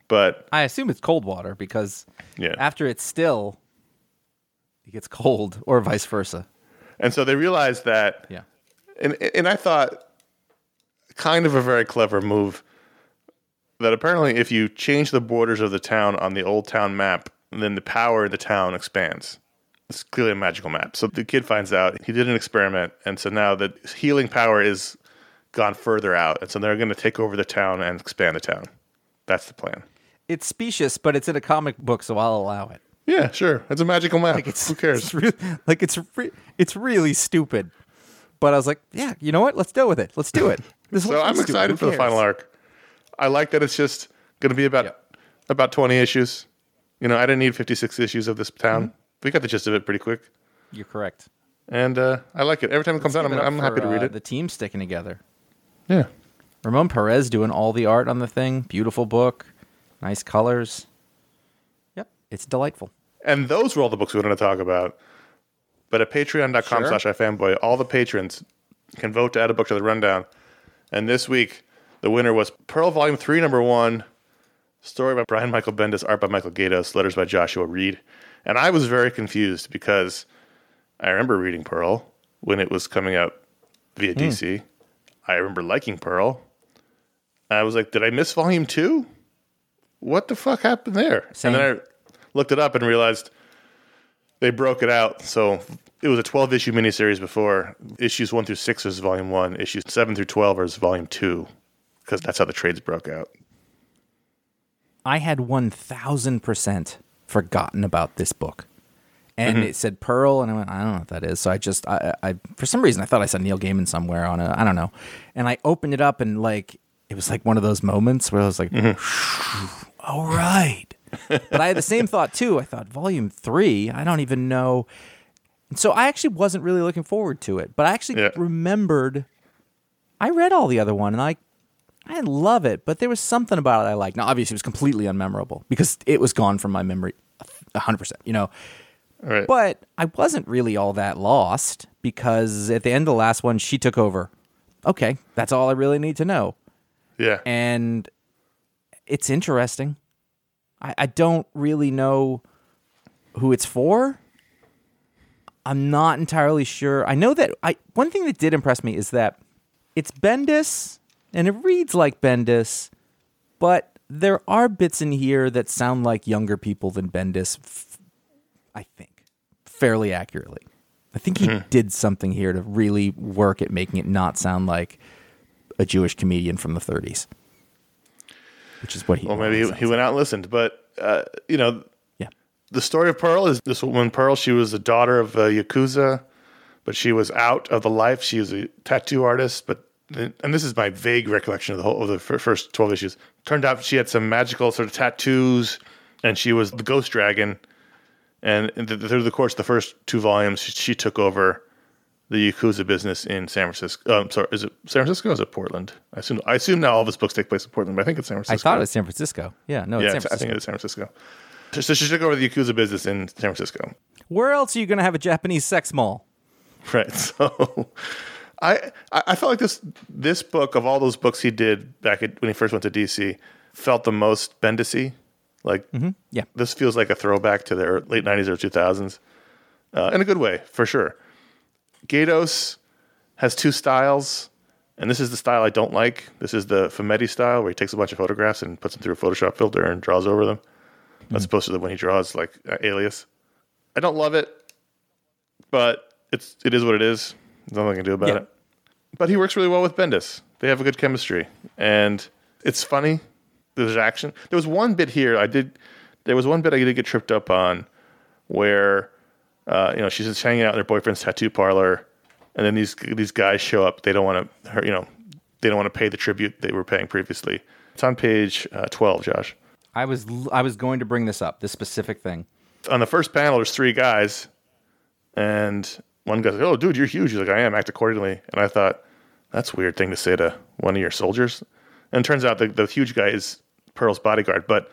But I assume it's cold water because Yeah. after it's still, it gets cold, or vice versa. and so they realize that, Yeah. and and I thought, kind of a very clever move. That apparently, if you change the borders of the town on the old town map, then the power in the town expands. It's clearly a magical map. So the kid finds out he did an experiment, and so now the healing power is gone further out, and so they're going to take over the town and expand the town. That's the plan. It's specious, but it's in a comic book, so I'll allow it. Yeah, sure. It's a magical map. It's, Who cares? It's re- like it's re- it's really stupid. But I was like, yeah, you know what? Let's deal with it. Let's do it. [laughs] This So I'm excited for the final arc. I like that it's just going to be about Yep. about 20 issues. You know, I didn't need 56 issues of this town. Mm-hmm. We got the gist of it pretty quick, You're correct. and uh, I like it. Every time it comes out, I'm, Give it up I'm happy to read uh, it. The team sticking together. yeah, Ramon Perez doing all the art on the thing. Beautiful book, nice colors. Yep, it's delightful. and those were all the books we wanted to talk about. But at patreon.com Sure. slash ifanboy, all the patrons can vote to add a book to the rundown. And this week, the winner was Pearl Volume 3, Number 1, story by Brian Michael Bendis, art by Michael Gaydos, letters by Joshua Reed. And I was very confused because I remember reading Pearl when it was coming out via Hmm. DC. I remember liking Pearl. I was like, did I miss Volume 2? What the fuck happened there? Same. And then I looked it up and realized they broke it out. So it was a 12 issue miniseries before. Issues 1 through 6 was volume 1, issues 7 through 12 was volume 2, because that's how the trades broke out. I had one thousand percent forgotten about this book, and Mm-hmm. it said Pearl, and I went, I don't know what that is. So I just, I, I, for some reason, I thought I saw Neil Gaiman somewhere on a, I don't know, and I opened it up, and like, it was like one of those moments where I was like, Mm-hmm. all right. but I had the same [laughs] thought too. I thought volume three, I don't even know. And so I actually wasn't really looking forward to it, but I actually Yeah. remembered. I read all the other one, and I I love it, but there was something about it I liked. Now, obviously, it was completely unmemorable because it was gone from my memory, hundred percent. You know, right. but I wasn't really all that lost because at the end of the last one, she took over. Okay, that's all I really need to know, Yeah. and it's interesting. I, I don't really know who it's for. I'm not entirely sure. I know that I one thing that did impress me is that it's Bendis and it reads like Bendis, but there are bits in here that sound like younger people than Bendis. f- I think fairly accurately. I think he did something here to really work at making it not sound like a Jewish comedian from the 30s, which is what he. well, maybe he, he went out and listened, but uh, you know, Yeah. the story of Pearl is this woman Pearl. She was the daughter of a yakuza, but she was out of the life. She was a tattoo artist, but and this is my vague recollection of the whole of the fir- first twelve issues. Turned out she had some magical sort of tattoos, and she was the ghost dragon. And through the course of the first two volumes, she, she took over the yakuza business in San Francisco. Um, sorry, is it San Francisco? or Is it Portland? I assume I assume now all of his books take place in Portland, but I think it's San Francisco. I thought it was San Francisco. Yeah, no, Yeah, it's San I think it is San Francisco. So, so she took over the Yakuza business in San Francisco. Where else are you going to have a Japanese sex mall? Right. [laughs] So I I felt like this this book of all those books he did back at, when he first went to DC felt the most Bendisy. Like Yeah. this feels like a throwback to their late nineties or two thousands. Uh, in a good way, for sure. Gaydos has two styles, and this is the style I don't like. This is the Fumetti style where he takes a bunch of photographs and puts them through a Photoshop filter and draws over them. As opposed to the when he draws like uh, Alias. I don't love it, but it's it is what it is. There's nothing I can do about Yeah. it. But he works really well with Bendis. They have a good chemistry, and it's funny. There's action. There was one bit here I did. There was one bit I did get tripped up on, where uh, you know she's just hanging out in her boyfriend's tattoo parlor, and then these these guys show up. They don't want to, her, you know, they don't want to pay the tribute they were paying previously. It's on page uh, twelve, Josh. I was I was going to bring this up, this specific thing. on the first panel, there's three guys, and one guy's like, "Oh, dude, you're huge." He's like, "I am. Act accordingly." And I thought, that's a weird thing to say to one of your soldiers. And it turns out the the huge guy is Pearl's bodyguard, but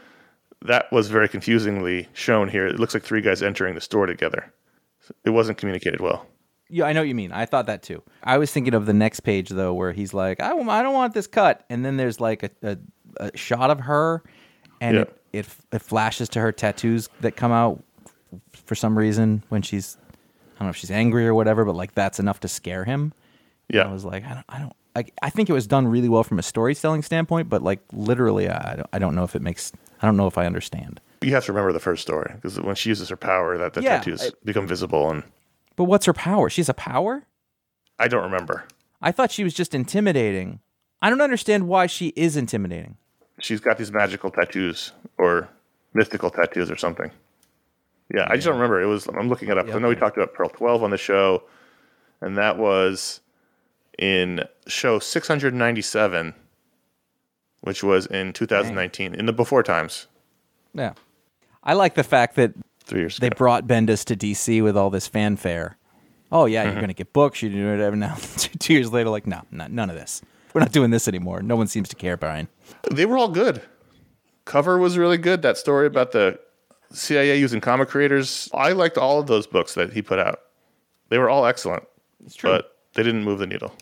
that was very confusingly shown here. It looks like three guys entering the store together. It wasn't communicated well. Yeah, I know what you mean. I thought that too. I was thinking of the next page though, where he's like, "I, I don't want this cut," and then there's like a, a, a shot of her, and Yeah. it, it it flashes to her tattoos that come out for some reason when she's I don't know if she's angry or whatever, but like that's enough to scare him. Yeah. I was like, I don't, I don't, like, I think it was done really well from a storytelling standpoint, but like literally, I don't, I don't know if it makes, I don't know if I understand. you have to remember the first story because when she uses her power, that the Yeah, tattoos I- become visible, and But what's her power? She's a power. I don't remember. I thought she was just intimidating. I don't understand why she is intimidating. she's got these magical tattoos or mystical tattoos or something. Yeah, I just don't remember. It was I'm looking it up. I know we talked about Pearl 12 on the show, and that was in show 697, which was in 2019 in the before times, Yeah. I like the fact that three years they ago. brought Bendis to DC with all this fanfare. Oh yeah, Mm-hmm. you're gonna get books. You're doing whatever. Now, [laughs] two years later, like no, no, none of this. We're not doing this anymore. No one seems to care, Brian. They were all good. Cover was really good. That story about the CIA using comic creators. I liked all of those books that he put out. They were all excellent. It's true. But they didn't move the needle.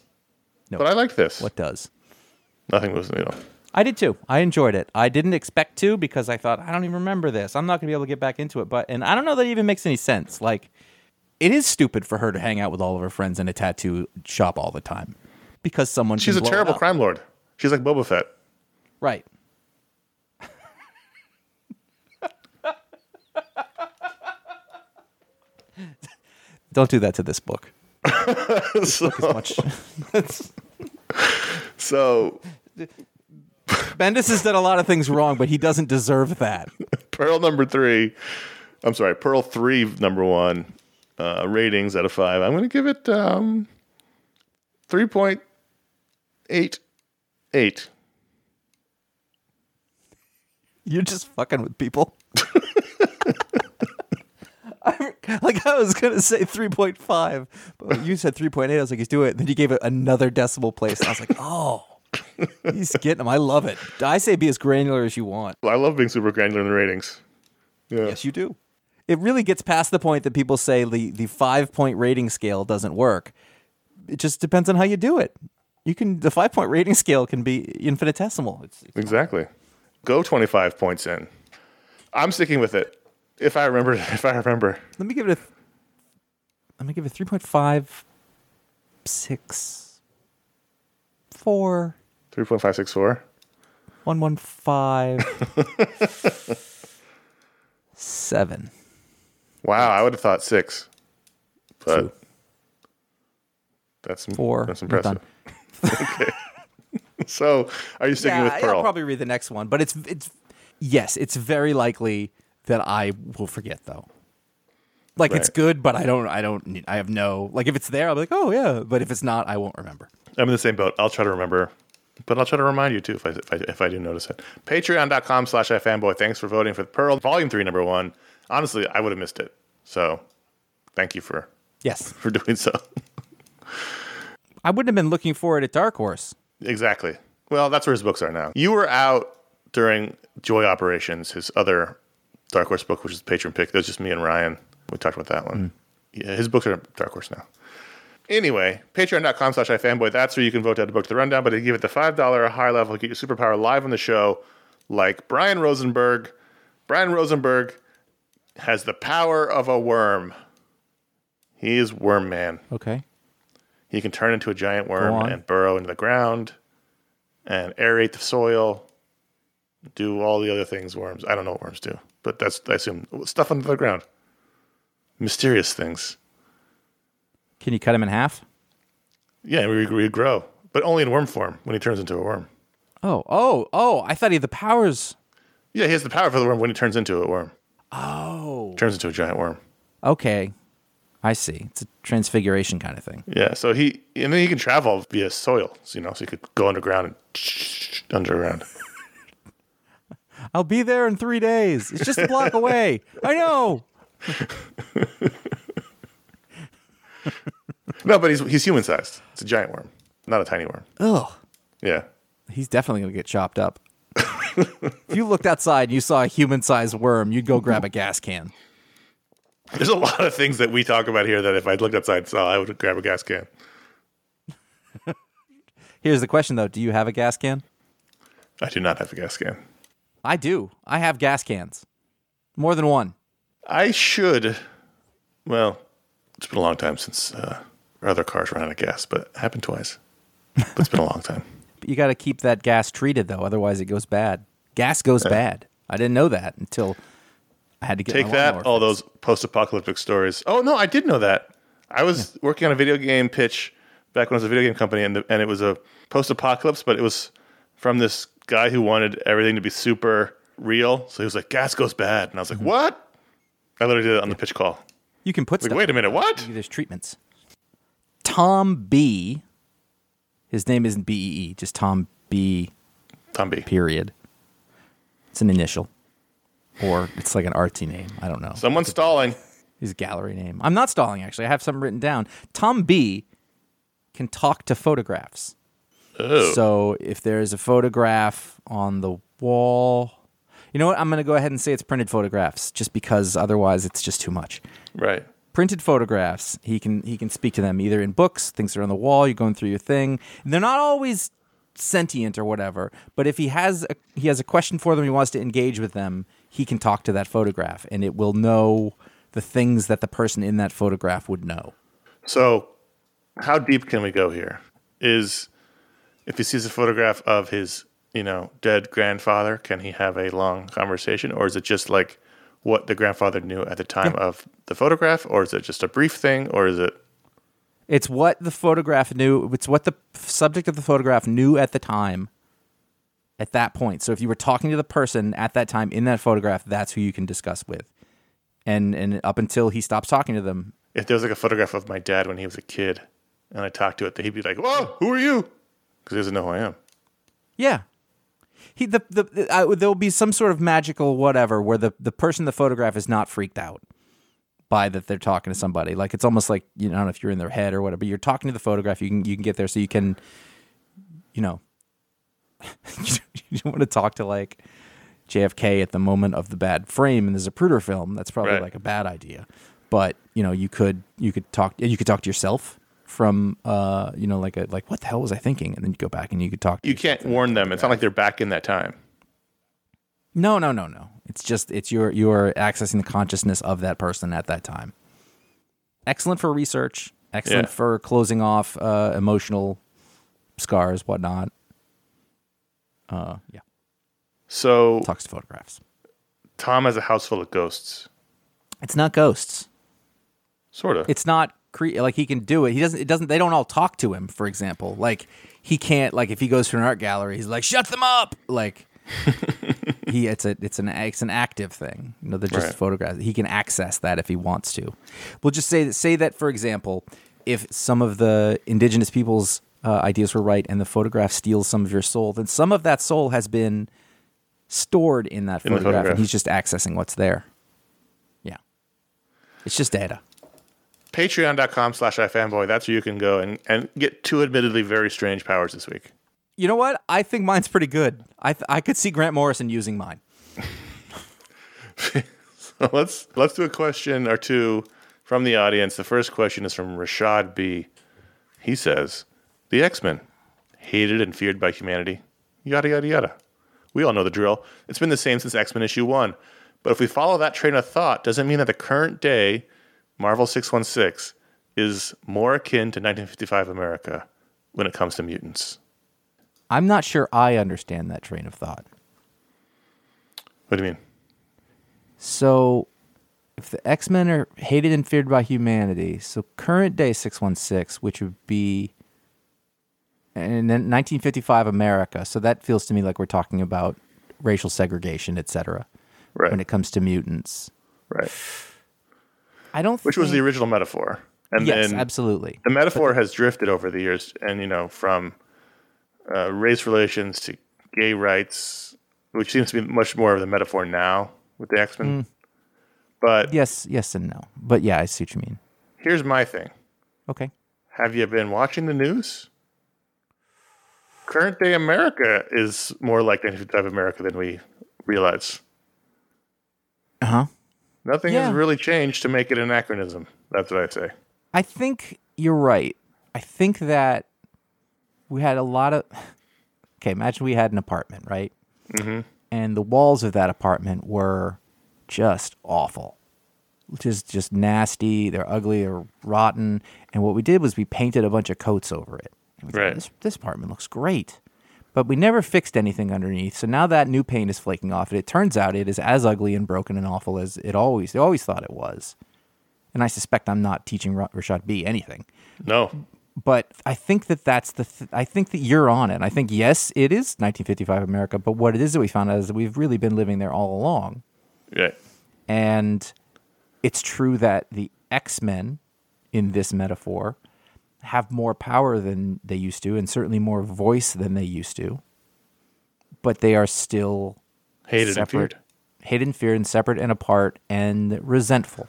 No. But I liked this. what does? Nothing moves the needle. I did too. I enjoyed it. I didn't expect to because I thought I don't even remember this. I'm not going to be able to get back into it. But and I don't know that it even makes any sense. Like, it is stupid for her to hang out with all of her friends in a tattoo shop all the time because someone. She's can a blow terrible crime lord. She's like Boba Fett. Right. Don't do that to this book. [laughs] so, Much. [laughs] so Bendis has done a lot of things wrong, but he doesn't deserve that. Pearl number three. I'm sorry, Pearl three number one. Uh, ratings out of five. I'm going to give it um, three point eight eight. You're just fucking with people. [laughs] I, [laughs] like I was gonna say three point five, but you said three point eight. I was like, he's doing it. Then you gave it another decimal place. I was like, oh, He's getting them. I love it. I say be as granular as you want. I love being super granular in the ratings. Yeah. Yes, you do. It really gets past the point that people say the, the five point rating scale doesn't work. It just depends on how you do it. You can the five point rating scale can be infinitesimal. It's, it's Exactly. Go 25 points in. I'm sticking with it. If I remember, [laughs] if I remember. let me give it a th- let me give it three point five six four 3.564. one one five seven. [laughs] Wow, I would have thought six. But Two. that's Four. That's impressive. [laughs] done. So, are you sticking yeah, with Pearl? I'll probably read the next one, but it's it's yes, it's very likely that I will forget though. Like it's good, but I don't I don't need- I have no like if it's there I'll be like oh yeah, but if it's not I won't remember. I'm in the same boat. I'll try to remember, but I'll try to remind you too if I if I, if I do notice it. Patreon.com slash ifanboy. Thanks for voting for the Pearl Volume Three, Number One. Honestly, I would have missed it. So, thank you for Yes, [laughs] for doing so. I wouldn't have been looking for it at Dark Horse. exactly. Well, that's where his books are now. You were out during Joy Operations, his other Dark Horse book, which is the Patron pick. That was just me and Ryan. We talked about that one. Hmm. Yeah, his books are Dark Horse now. Anyway, patreon.com slash ifanboy. That's where you can vote a book to the rundown, but to give it the $5 or higher level, get your superpower live on the show, like Bryan Rosenberg. Bryan Rosenberg has the power of a worm. He is Worm Man. Okay. He can turn into a giant worm and burrow into the ground and aerate the soil, do all the other things worms. I don't know what worms do, but that's, I assume, stuff under the ground. Mysterious things. Can you cut him in half? Yeah, we we grow, but only in worm form when he turns into a worm. Oh, oh, oh, I thought he had the powers. Yeah, he has the power for the worm when he turns into a worm. Oh. Turns into a giant worm. Okay. I see. It's a transfiguration kind of thing. Yeah, so he and then he can travel via soil, so, you know, so he could go underground and [laughs] underground. I'll be there in 3 days. It's just a block [laughs] away. I know. No, but he's he's human sized. It's a giant worm, not a tiny worm. Ugh. Yeah. He's definitely going to get chopped up. if you looked outside and you saw a human-sized worm, you'd go grab a gas can. There's a lot of things that we talk about here that if I looked outside and saw, I would grab a gas can. [laughs] Here's the question though, do you have a gas can? I do not have a gas can. I do. I have gas cans. More than one. I should. Well, it's been a long time since uh, our other cars ran out of gas, but it happened twice. But it's been a long time. [laughs] But you got to keep that gas treated though, otherwise it goes bad. Gas goes bad. I didn't know that until I had to get Take that, all fixed. those post-apocalyptic stories. Oh no, I did know that. I was working on a video game pitch back when I was a video game company, and the, and it was a post-apocalypse, but it was from this guy who wanted everything to be super real. So he was like, "Gas goes bad," and I was like, mm-hmm. "What?" I literally did it on the pitch call. You can put Like, wait a minute, what? There's treatments. Tom B. His name isn't B E E, just Tom B. Tom B. Period. It's an initial, or it's like an artsy name. I don't know. Someone's stalling. his gallery name. I'm not stalling, actually. I have something written down. Tom B can talk to photographs. Oh. So if there's a photograph on the wall, you know what? I'm going to go ahead and say it's printed photographs, just because otherwise it's just too much. Right. Printed photographs. He can he can speak to them either in books, things that are on the wall. You're going through your thing. And they're not always sentient or whatever. But if he has a, he has a question for them, he wants to engage with them. He can talk to that photograph, and it will know the things that the person in that photograph would know. So, how deep can we go here? Is if he sees a photograph of his, you know, dead grandfather, can he have a long conversation, or is it just like what the grandfather knew at the time of the photograph, or is it just a brief thing, or is it? It's what the photograph knew. It's what the subject of the photograph knew at the time. At that point, so if you were talking to the person at that time in that photograph, that's who you can discuss with, and and up until he stops talking to them, If there was like a photograph of my dad when he was a kid, and I talked to it, he'd be like, "Whoa, who are you?" Because he doesn't know who I am. Yeah. He the the, the uh, there'll be some sort of magical whatever where the the person in the photograph is not freaked out by that they're talking to somebody. Like it's almost like you know, I don't know if you're in their head or whatever, but you're talking to the photograph. You can you can get there so you can, you know, [laughs] you don't want to talk to like JFK at the moment of the bad frame in the Zapruder film. That's probably Right. like a bad idea. But you know, you could you could talk you could talk to yourself from uh you know like a like what the hell was I thinking? And then you go back and you could talk. To You can't warn them. It's not like they're back in that time. No, no, no, no. It's just it's your you're accessing the consciousness of that person at that time. Excellent for research. Excellent Yeah. for closing off uh, emotional scars, whatnot. Uh, yeah, So talks to photographs. Tom has a house full of ghosts. It's not ghosts. Sort of. It's not cre- like he can do it. He doesn't. It doesn't. They don't all talk to him. For example, like he can't. Like if he goes to an art gallery, he's like, "Shut them up!" Like [laughs] he. It's a. It's an. It's an active thing. You know, they're just Right. photographs. He can access that if he wants to. We'll just say that. Say that for example, if some of the indigenous people's uh, ideas were right, and the photograph steals some of your soul, then some of that soul has been stored in that In photograph, photograph. and he's just accessing what's there. Yeah, it's just data. Patreon.com slash iFanboy. That's where you can go and, and get two admittedly very strange powers this week. You know what? I think mine's pretty good. I th- I could see Grant Morrison using mine. [laughs] let's let's do a question or two from the audience. The first question is from Rashaad B. He says, "The X-Men, hated and feared by humanity, yada yada yada. We all know the drill. It's been the same since X-Men issue one. But if we follow that train of thought, doesn't mean that the current day Marvel 616 is more akin to 1955 America when it comes to mutants. I'm not sure I understand that train of thought. What do you mean? So, if the X Men are hated and feared by humanity, so current day 616, which would be and then 1955 America, so that feels to me like we're talking about racial segregation, etc. Right. When it comes to mutants, right. I don't. Which was the original metaphor. And yes, then absolutely. the metaphor has drifted over the years, and you know, from uh, race relations to gay rights, which seems to be much more of the metaphor now with the X Men. But Yes, yes, and no, but yeah, I see what you mean. here's my thing: Okay. Have you been watching the news? Current day America is more like 1955 America than we realize. Uh huh. Nothing Yeah. has really changed to make it anachronism. That's what I'd say. I think you're right. I think that we had a lot of. Okay, imagine we had an apartment, right? Mm-hmm. And the walls of that apartment were just awful, just just nasty. They're ugly. They're rotten. And what we did was we painted a bunch of coats over it. And we thought, Right. This this apartment looks great. But we never fixed anything underneath. So now that new paint is flaking off it. It turns out it is as ugly and broken and awful as it always they always thought it was and I suspect I'm not teaching Rashaad B anything. No, But I think that that's the. Th- I think that you're on it. I think yes, it is 1955 America. But what it is that we found out is that we've really been living there all along, right. and it's true that the X Men, in this metaphor, have more power than they used to, and certainly more voice than they used to. But they are still Hated and feared. hated and feared, and separate and apart, and resentful.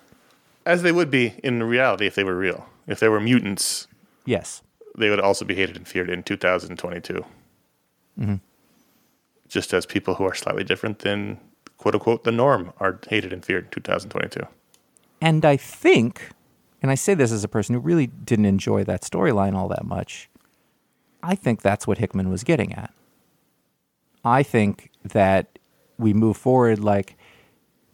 As they would be in reality if they were real. If they were mutants, Yes. they would also be hated and feared in 2022. Mm-hmm. Just as people who are slightly different than quote unquote the norm are hated and feared in 2022. And I think, and I say this as a person who really didn't enjoy that storyline all that much, I think that's what Hickman was getting at. I think that we move forward like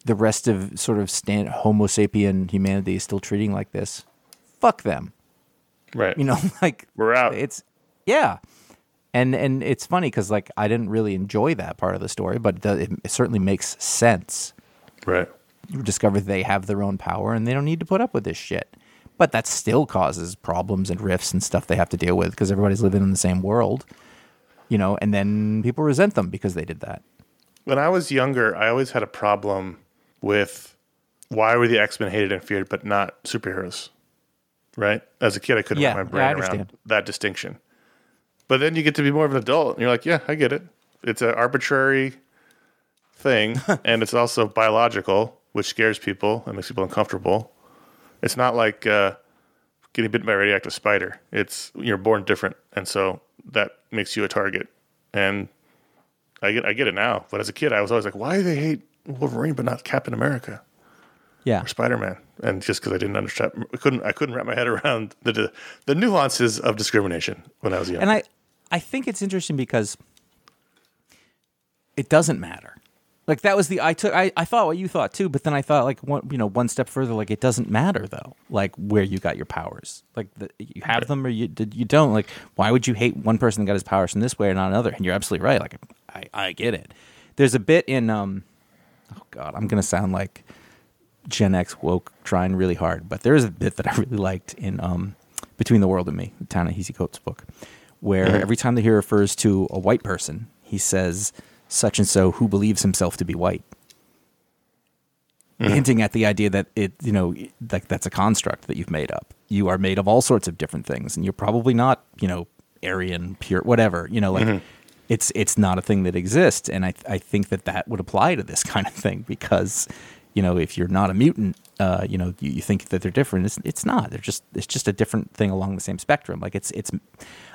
the rest of sort of stand Homo sapien humanity is still treating like this. Fuck them. Right. You know, [laughs] like We're out. It's yeah. And and it's funny because like I didn't really enjoy that part of the story, but it, it certainly makes sense right. you discover they have their own power and they don't need to put up with this shit. But that still causes problems and rifts and stuff they have to deal with because everybody's living in the same world, you know, and then people resent them because they did that. When I was younger, I always had a problem with why were the X Men hated and feared, but not superheroes. Right? As a kid, I couldn't Yeah, wrap my yeah, brain around that distinction. But then you get to be more of an adult, and you're like, yeah, I get it. It's an arbitrary thing, [laughs] and it's also biological, which scares people and makes people uncomfortable. It's not like uh, getting bitten by a radioactive spider. It's you're born different, and so that makes you a target. And I get I get it now, but as a kid, I was always like, why do they hate Wolverine but not Captain America Yeah. or Spider Man? And just because I didn't understand, I couldn't I couldn't wrap my head around the the nuances of discrimination when I was young. And I, I think it's interesting because it doesn't matter. Like that was the I took I, I thought what you thought too, but then I thought like one you know one step further like it doesn't matter though like where you got your powers. Like the, you have them or you did you don't. Like why would you hate one person that got his powers in this way or not another? And you're absolutely right like I I get it. There's a bit in um oh god I'm gonna sound like Gen X woke trying really hard, but there is a bit that I really liked in um, Between the World and Me, the Ta-Nehisi Coates book, where every time that he refers to a white person, he says such and so who believes himself to be white, mm-hmm. hinting at the idea that it, you know, like that's a construct that you've made up. You are made of all sorts of different things, and you're probably not, you know, Aryan, pure, whatever. You know, like mm-hmm. it's it's not a thing that exists, and I I think that that would apply to this [laughs] kind of thing because you know, if you're not a mutant, uh, you know, you, you think that they're different. It's it's not. They're just it's just a different thing along the same spectrum. Like it's it's,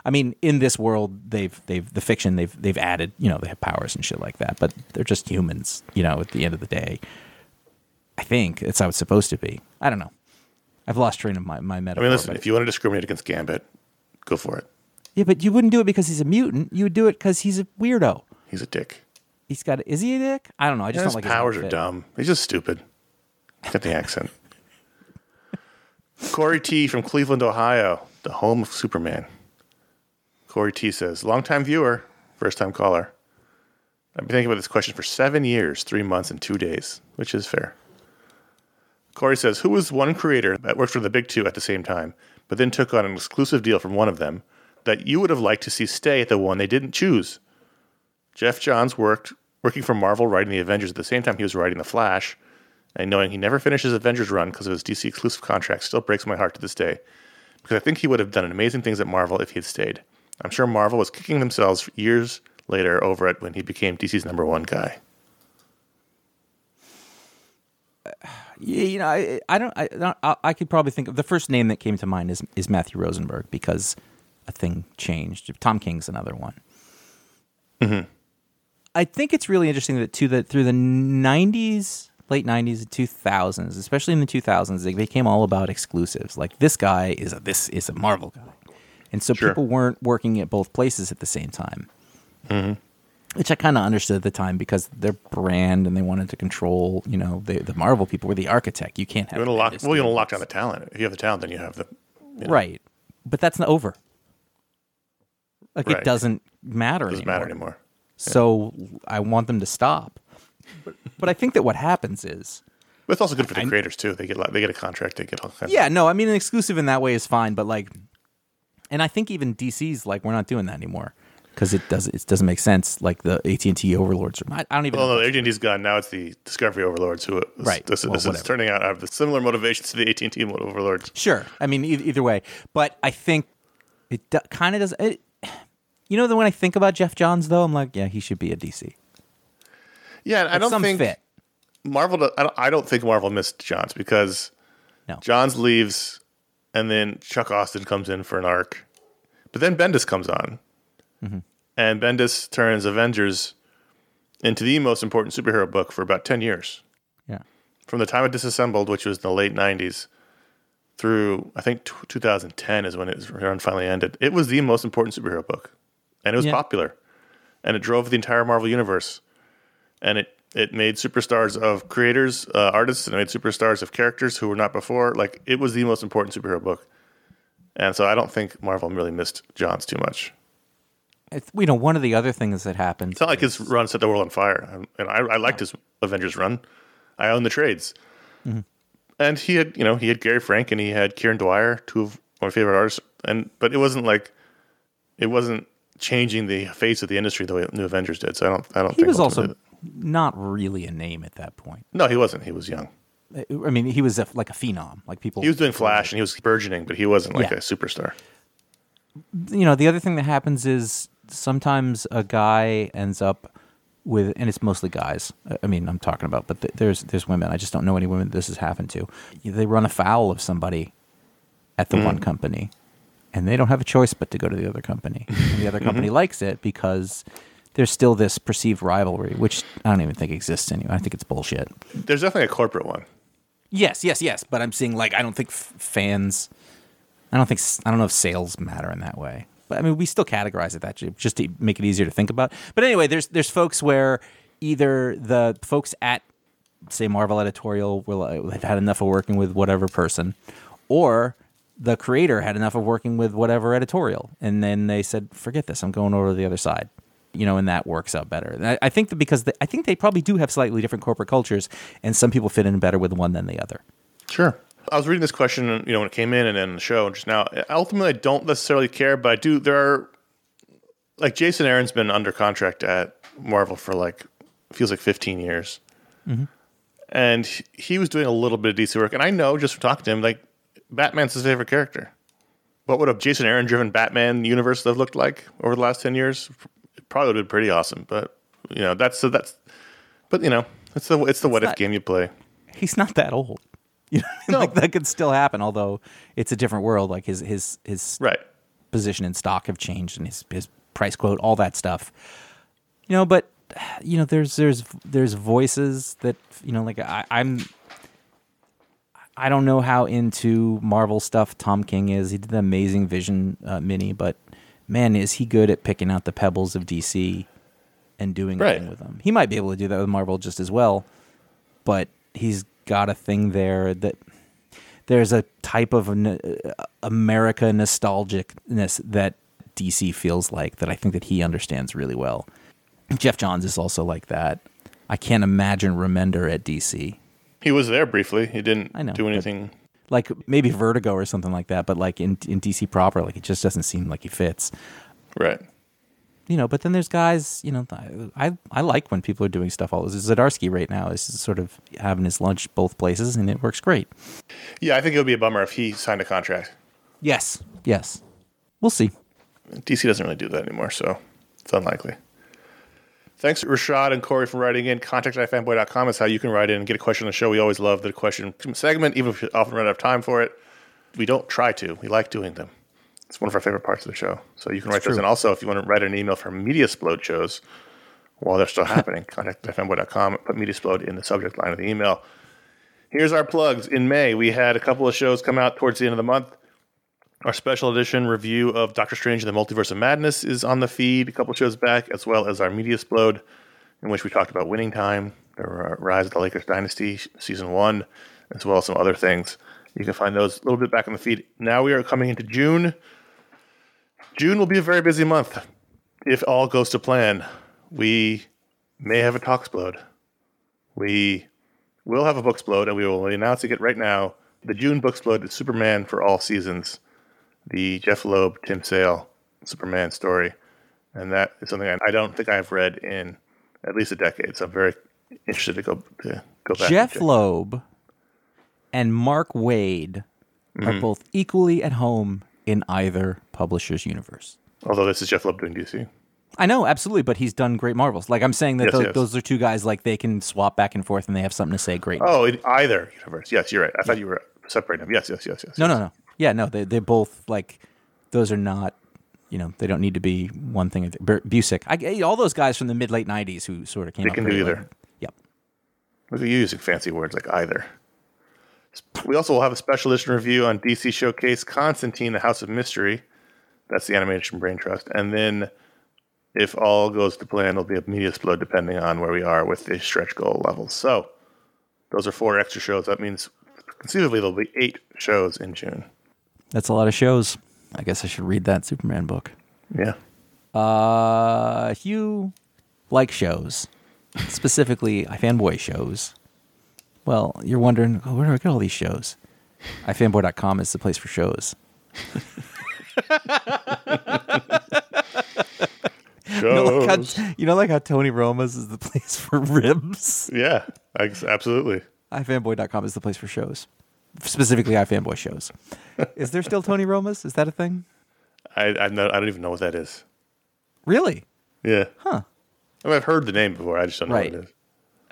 I mean, in this world, they've they've the fiction they've they've added, you know, they have powers and shit like that, but they're just humans. You know, at the end of the day, I think that's how it's supposed to be. I don't know. I've lost train of my my metaphor. I mean, listen, if you want to discriminate against Gambit, go for it. yeah, but you wouldn't do it because he's a mutant. You would do it because he's a weirdo. He's a dick. He's got. Is he a dick? I don't know. I just His don't like his powers are dumb. He's just stupid. Got the accent. Cory T from Cleveland, Ohio, the home of Superman. Cory T says, longtime viewer, first time caller. I've been thinking about this question for seven years, three months, and two days, which is fair. Cory says, Who was one creator that worked for the big two at the same time, but then took on an exclusive deal from one of them that you would have liked to see stay at the one they didn't choose? Geoff Johns worked working for Marvel writing the Avengers at the same time he was writing The Flash, and knowing he never finishes Avengers run because of his DC exclusive contract still breaks my heart to this day. Because I think he would have done amazing things at Marvel if he had stayed. I'm sure Marvel was kicking themselves years later over it when he became DC's number one guy. Uh, yeah, you know, I, I don't, I, I, I could probably think of the first name that came to mind is is Matthew Rosenberg because a thing changed. Tom King's another one. Mm-hmm. I think it's really interesting that to the through the '90s, late '90s, and 2000s, especially in the 2000s, they became all about exclusives. Like this guy is a this is a Marvel guy, and so Sure. people weren't working at both places at the same time. Mm-hmm. Which I kind of understood at the time because their brand and they wanted to control, you know, the the Marvel people were the architect. You can't have You want to lock, well, you doing want to lock down the talent. If you have the talent, then you have the you know, right, but that's not over. Like Right. it doesn't matter Doesn't anymore. matter anymore. So I want them to stop. But, but I think that what happens is, But it's also good for the creators too. They get a they get a contract. They get all kinds. yeah, no, I mean an exclusive in that way is fine, but like, and I think even DC's like we're not doing that anymore because it doesn't it doesn't make sense. Like the AT and T overlords, are, I, I don't even. Well, know. no, the AT&T's gone. Now it's the Discovery Overlords who this, Right. This, Well, this is turning out to have the similar motivations to the AT&T Overlords. Sure, I mean e- either way, but I think it do, kind of does. It, you know, that when I think about Geoff Johns, though, I'm like, yeah, he should be a DC. Yeah, and I don't think fit. Marvel. do- I don't, I don't think Marvel missed Johns because No. Johns leaves, and then Chuck Austen comes in for an arc, but then Bendis comes on, Mm-hmm. and Bendis turns Avengers into the most important superhero book for about ten years. Yeah. From the time it disassembled, which was in the late '90s, through I think t- 2010 is when its run finally ended. It was the most important superhero book, and it was Yeah. popular, and it drove the entire Marvel universe, and it it made superstars of creators, uh, artists, and it made superstars of characters who were not before. Like it was the most important superhero book, and so I don't think Marvel really missed Johns too much. It's, you know, one of the other things that happened. It's not like his run set the world on fire, and I, I liked his Avengers run. I own the trades, and he had you know he had Gary Frank and he had Kieron Dwyer, two of my favorite artists, and but it wasn't like it wasn't changing the face of the industry the way New Avengers did. So I don't I don't he think was also not really a name at that point. no he wasn't he was young I mean, he was a, like a phenom. Like people, he was doing Flash and he was burgeoning, but he wasn't like Yeah. a superstar. you know, the other thing that happens is sometimes a guy ends up with, and it's mostly guys. I- mean, I'm talking about, but th- there's there's women. I just don't know any women this has happened to. They run afoul of somebody at the hmm. one company, and they don't have a choice but to go to the other company. And the other [laughs] mm-hmm. company likes it because there's still this perceived rivalry, which I don't even think exists anymore. I think it's bullshit. There's definitely a corporate one. Yes, yes, yes. But I'm seeing like I don't think f- fans. I don't think I don't know if sales matter in that way. But I mean, we still categorize it that way, just to make it easier to think about. But anyway, there's there's folks where either the folks at say Marvel editorial will uh, have had enough of working with whatever person, or the creator had enough of working with whatever editorial, and then they said, "Forget this, I'm going over to the other side." You know, and that works out better. And I, I think that because the, I think they probably do have slightly different corporate cultures, and some people fit in better with one than the other. Sure. I was reading this question, you know, when it came in and then the show just now. Ultimately, I don't necessarily care, but I do. There are like Jason Aaron's been under contract at Marvel for like feels like 15 years, mm-hmm. and he- he was doing a little bit of DC work. And I know just from talking to him, like Batman's his favorite character. What would a Jason Aaron driven Batman universe have looked like over the last 10 years? It probably would have been pretty awesome. But you know, that's so that's. But you know, it's the it's the what if game you play. he's not that old. [laughs] You know, [laughs] like that could still happen. Although it's a different world. Like his his his Right. position in stock have changed, and his his price quote, all that stuff. You know, but [sighs] you know, there's there's there's voices that you know, like I, I'm. I don't know how into Marvel stuff Tom King is. He did the Amazing Vision uh, mini, but man, is he good at picking out the pebbles of DC and doing a Right. thing with them. He might be able to do that with Marvel just as well, but he's got a thing there that there's a type of uh, America nostalgicness that DC feels like that I think that he understands really well. Geoff Johns is also like that. I can't imagine Remender at DC. He was there briefly. He didn't I know, do anything. Like maybe Vertigo or something like that, but like in in DC proper, like it just doesn't seem like he fits. Right. You know, but then there's guys, you know, I I, like when people are doing stuff all this. Zdarsky right now is sort of having his lunch both places and it works great. Yeah, I think it would be a bummer if he signed a contract. Yes. Yes. We'll see. DC doesn't really do that anymore, so it's unlikely. Thanks, Rashaad and Cory, for writing in. Contact at fanboy.com is how you can write in and get a question on the show. We always love the question segment, even if we often run out of time for it. We don't try to. We like doing them. It's one of our favorite parts of the show. So you can write those in. Also, if you want to write an email for Media Splode shows while they're still [laughs] happening, contact at fanboy.com. Put Media Splode in the subject line of the email. Here's our plugs. In May, we had a couple of shows come out towards the end of the month. Our special edition review of Doctor Strange and the Multiverse of Madness is on the feed a couple shows back, as well as our Media Explode, in which we talked about Winning Time, the Rise of the Lakers Dynasty, Season 1, as well as some other things. You can find those a little bit back on the feed. Now we are coming into June. June will be a very busy month. If all goes to plan, we may have a talk explode. We will have a book explode, and we will be announcing it right now. The June book explode is Superman for all seasons the Jeph Loeb, Tim Sale Superman story. And that is something I, I don't think I've read in at least a decade. So I'm very interested to go to go back. Jeph. Loeb and Mark Waid are mm-hmm. both equally at home in either publisher's universe. Although this is Jeph Loeb doing DC. I know, absolutely, but he's done great Marvels. Like I'm saying that Yes, tho- yes. those are two guys like they can swap back and forth and they have something to say. Great. Oh, in either universe. Yes, you're right. I thought you were separating them. Yes, yes, yes, yes. no, yes. no, no. Yeah, no. They they both like those are not. You know, they don't need to be one thing. or Busiek, I, all those guys from the mid late '90s who sort of came. They can do late. either. Yep. Look at you using fancy words like either. We also will have a special edition review on DC Showcase Constantine, the House of Mystery. That's the animation brain trust. And then, if all goes to plan, there'll be a media explode depending on where we are with the stretch goal levels. So, those are four extra shows. That means conceivably there'll be eight shows in June. That's a lot of shows. I guess I should read that Superman book. Yeah. Uh, you like shows, specifically iFanboy shows, well, you're wondering, oh, where do I get all these shows? iFanboy.com is the place for shows. You know, like Shows. how, you know, like how Tony Roma's is the [laughs] place for ribs? yeah, absolutely. iFanboy.com is the place for shows, specifically iFanboy shows. [laughs] is there still Tony Roma's? Is that a thing? I, I, know, I don't even know what that is. Really? Yeah. Huh. I mean, I've heard the name before. I just don't know Right. what it is.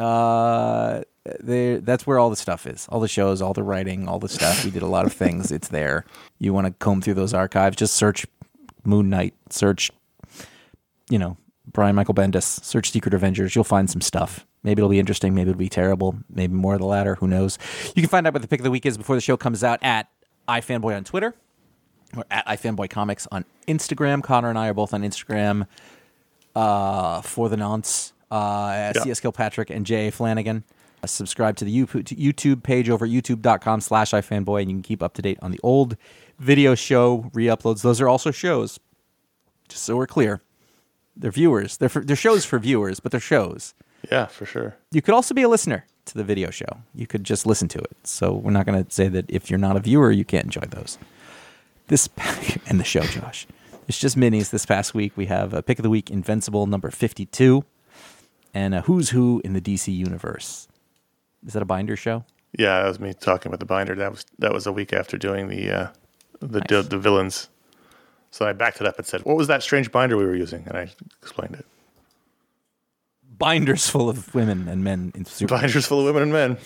Uh, there. That's where all the stuff is. All the shows, all the writing, all the stuff. We did a lot of things. It's there. You want to comb through those archives? Just search Moon Knight. Search, you know, Brian Michael Bendis. Search Secret Avengers. You'll find some stuff. Maybe it'll be interesting. Maybe it'll be terrible. Maybe more of the latter. Who knows? You can find out what the pick of the week is before the show comes out at iFanboy on Twitter or at iFanboy Comics on Instagram. Conor and I are both on Instagram uh, for the nonce. Uh, Yeah. CS Kilpatrick and Jay Flanagan. Uh, subscribe to the YouTube page over at youtube.com slash iFanboy, and you can keep up to date on the old video show re-uploads. Those are also shows, just so we're clear. They're viewers. They're, for, they're shows for viewers, but they're shows. Yeah, for sure. You could also be a listener to the video show. You could just listen to it. So we're not going to say that if you're not a viewer, you can't enjoy those. This [laughs] and the show, Josh. It's just minis. This past week we have a pick of the week, Invincible number fifty-two, and a Who's Who in the DC universe. Is that a binder show? Yeah, that was me talking about the binder. That was that was a week after doing the uh, the Nice. the villains. So I backed it up and said, "What was that strange binder we were using?" And I explained it. Binders full of women and men in super. Binders full of women and men.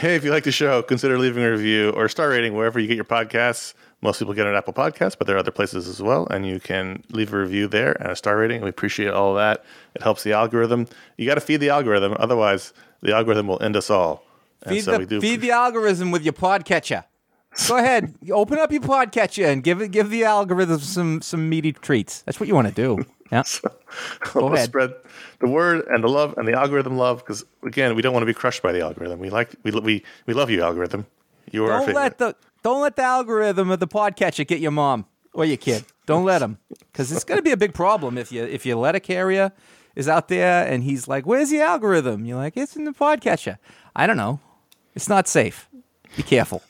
Hey, if you like the show, consider leaving a review or star rating wherever you get your podcasts. Most people get it on Apple Podcasts, but there are other places as well, and you can leave a review there and a star rating. We appreciate all that. It helps the algorithm. You got to feed the algorithm, otherwise the algorithm will end us all. And Feed, so the, we do feed the algorithm with your podcatcher. Go ahead, [laughs] open up your podcatcher and give it give the algorithm some some meaty treats. That's what you want to do. [laughs] Yeah. [laughs] Go Let's ahead. spread the word and the love and the algorithm love because again, we don't want to be crushed by the algorithm. We like we we we love you, algorithm. You are our Don't favorite. let the don't let the algorithm of the podcatcher get your mom or your kid. Don't let him because it's going to be a big problem if you if you let a carrier is out there and he's like, "Where's the algorithm?" You're like, "It's in the podcatcher." I don't know. It's not safe. Be careful.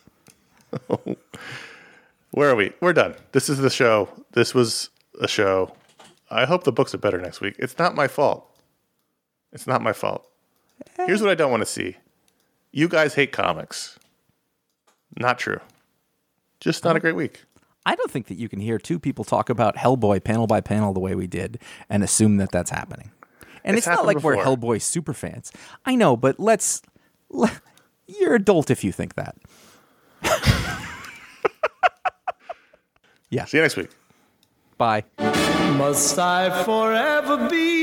[laughs] Where are we? We're done. This is the show. This was a show. I hope the books are better next week. It's not my fault. It's not my fault. Eh. Here's what I don't want to see. You guys hate comics. Not true. Just not a great week. I don't think that you can hear two people talk about Hellboy panel by panel the way we did and assume that that's happening. And It's it's, not like happened we're. Hellboy super fans. I know, but let's. Let, you're adult if you think that. [laughs] yeah. See you next week. Bye. Must I forever be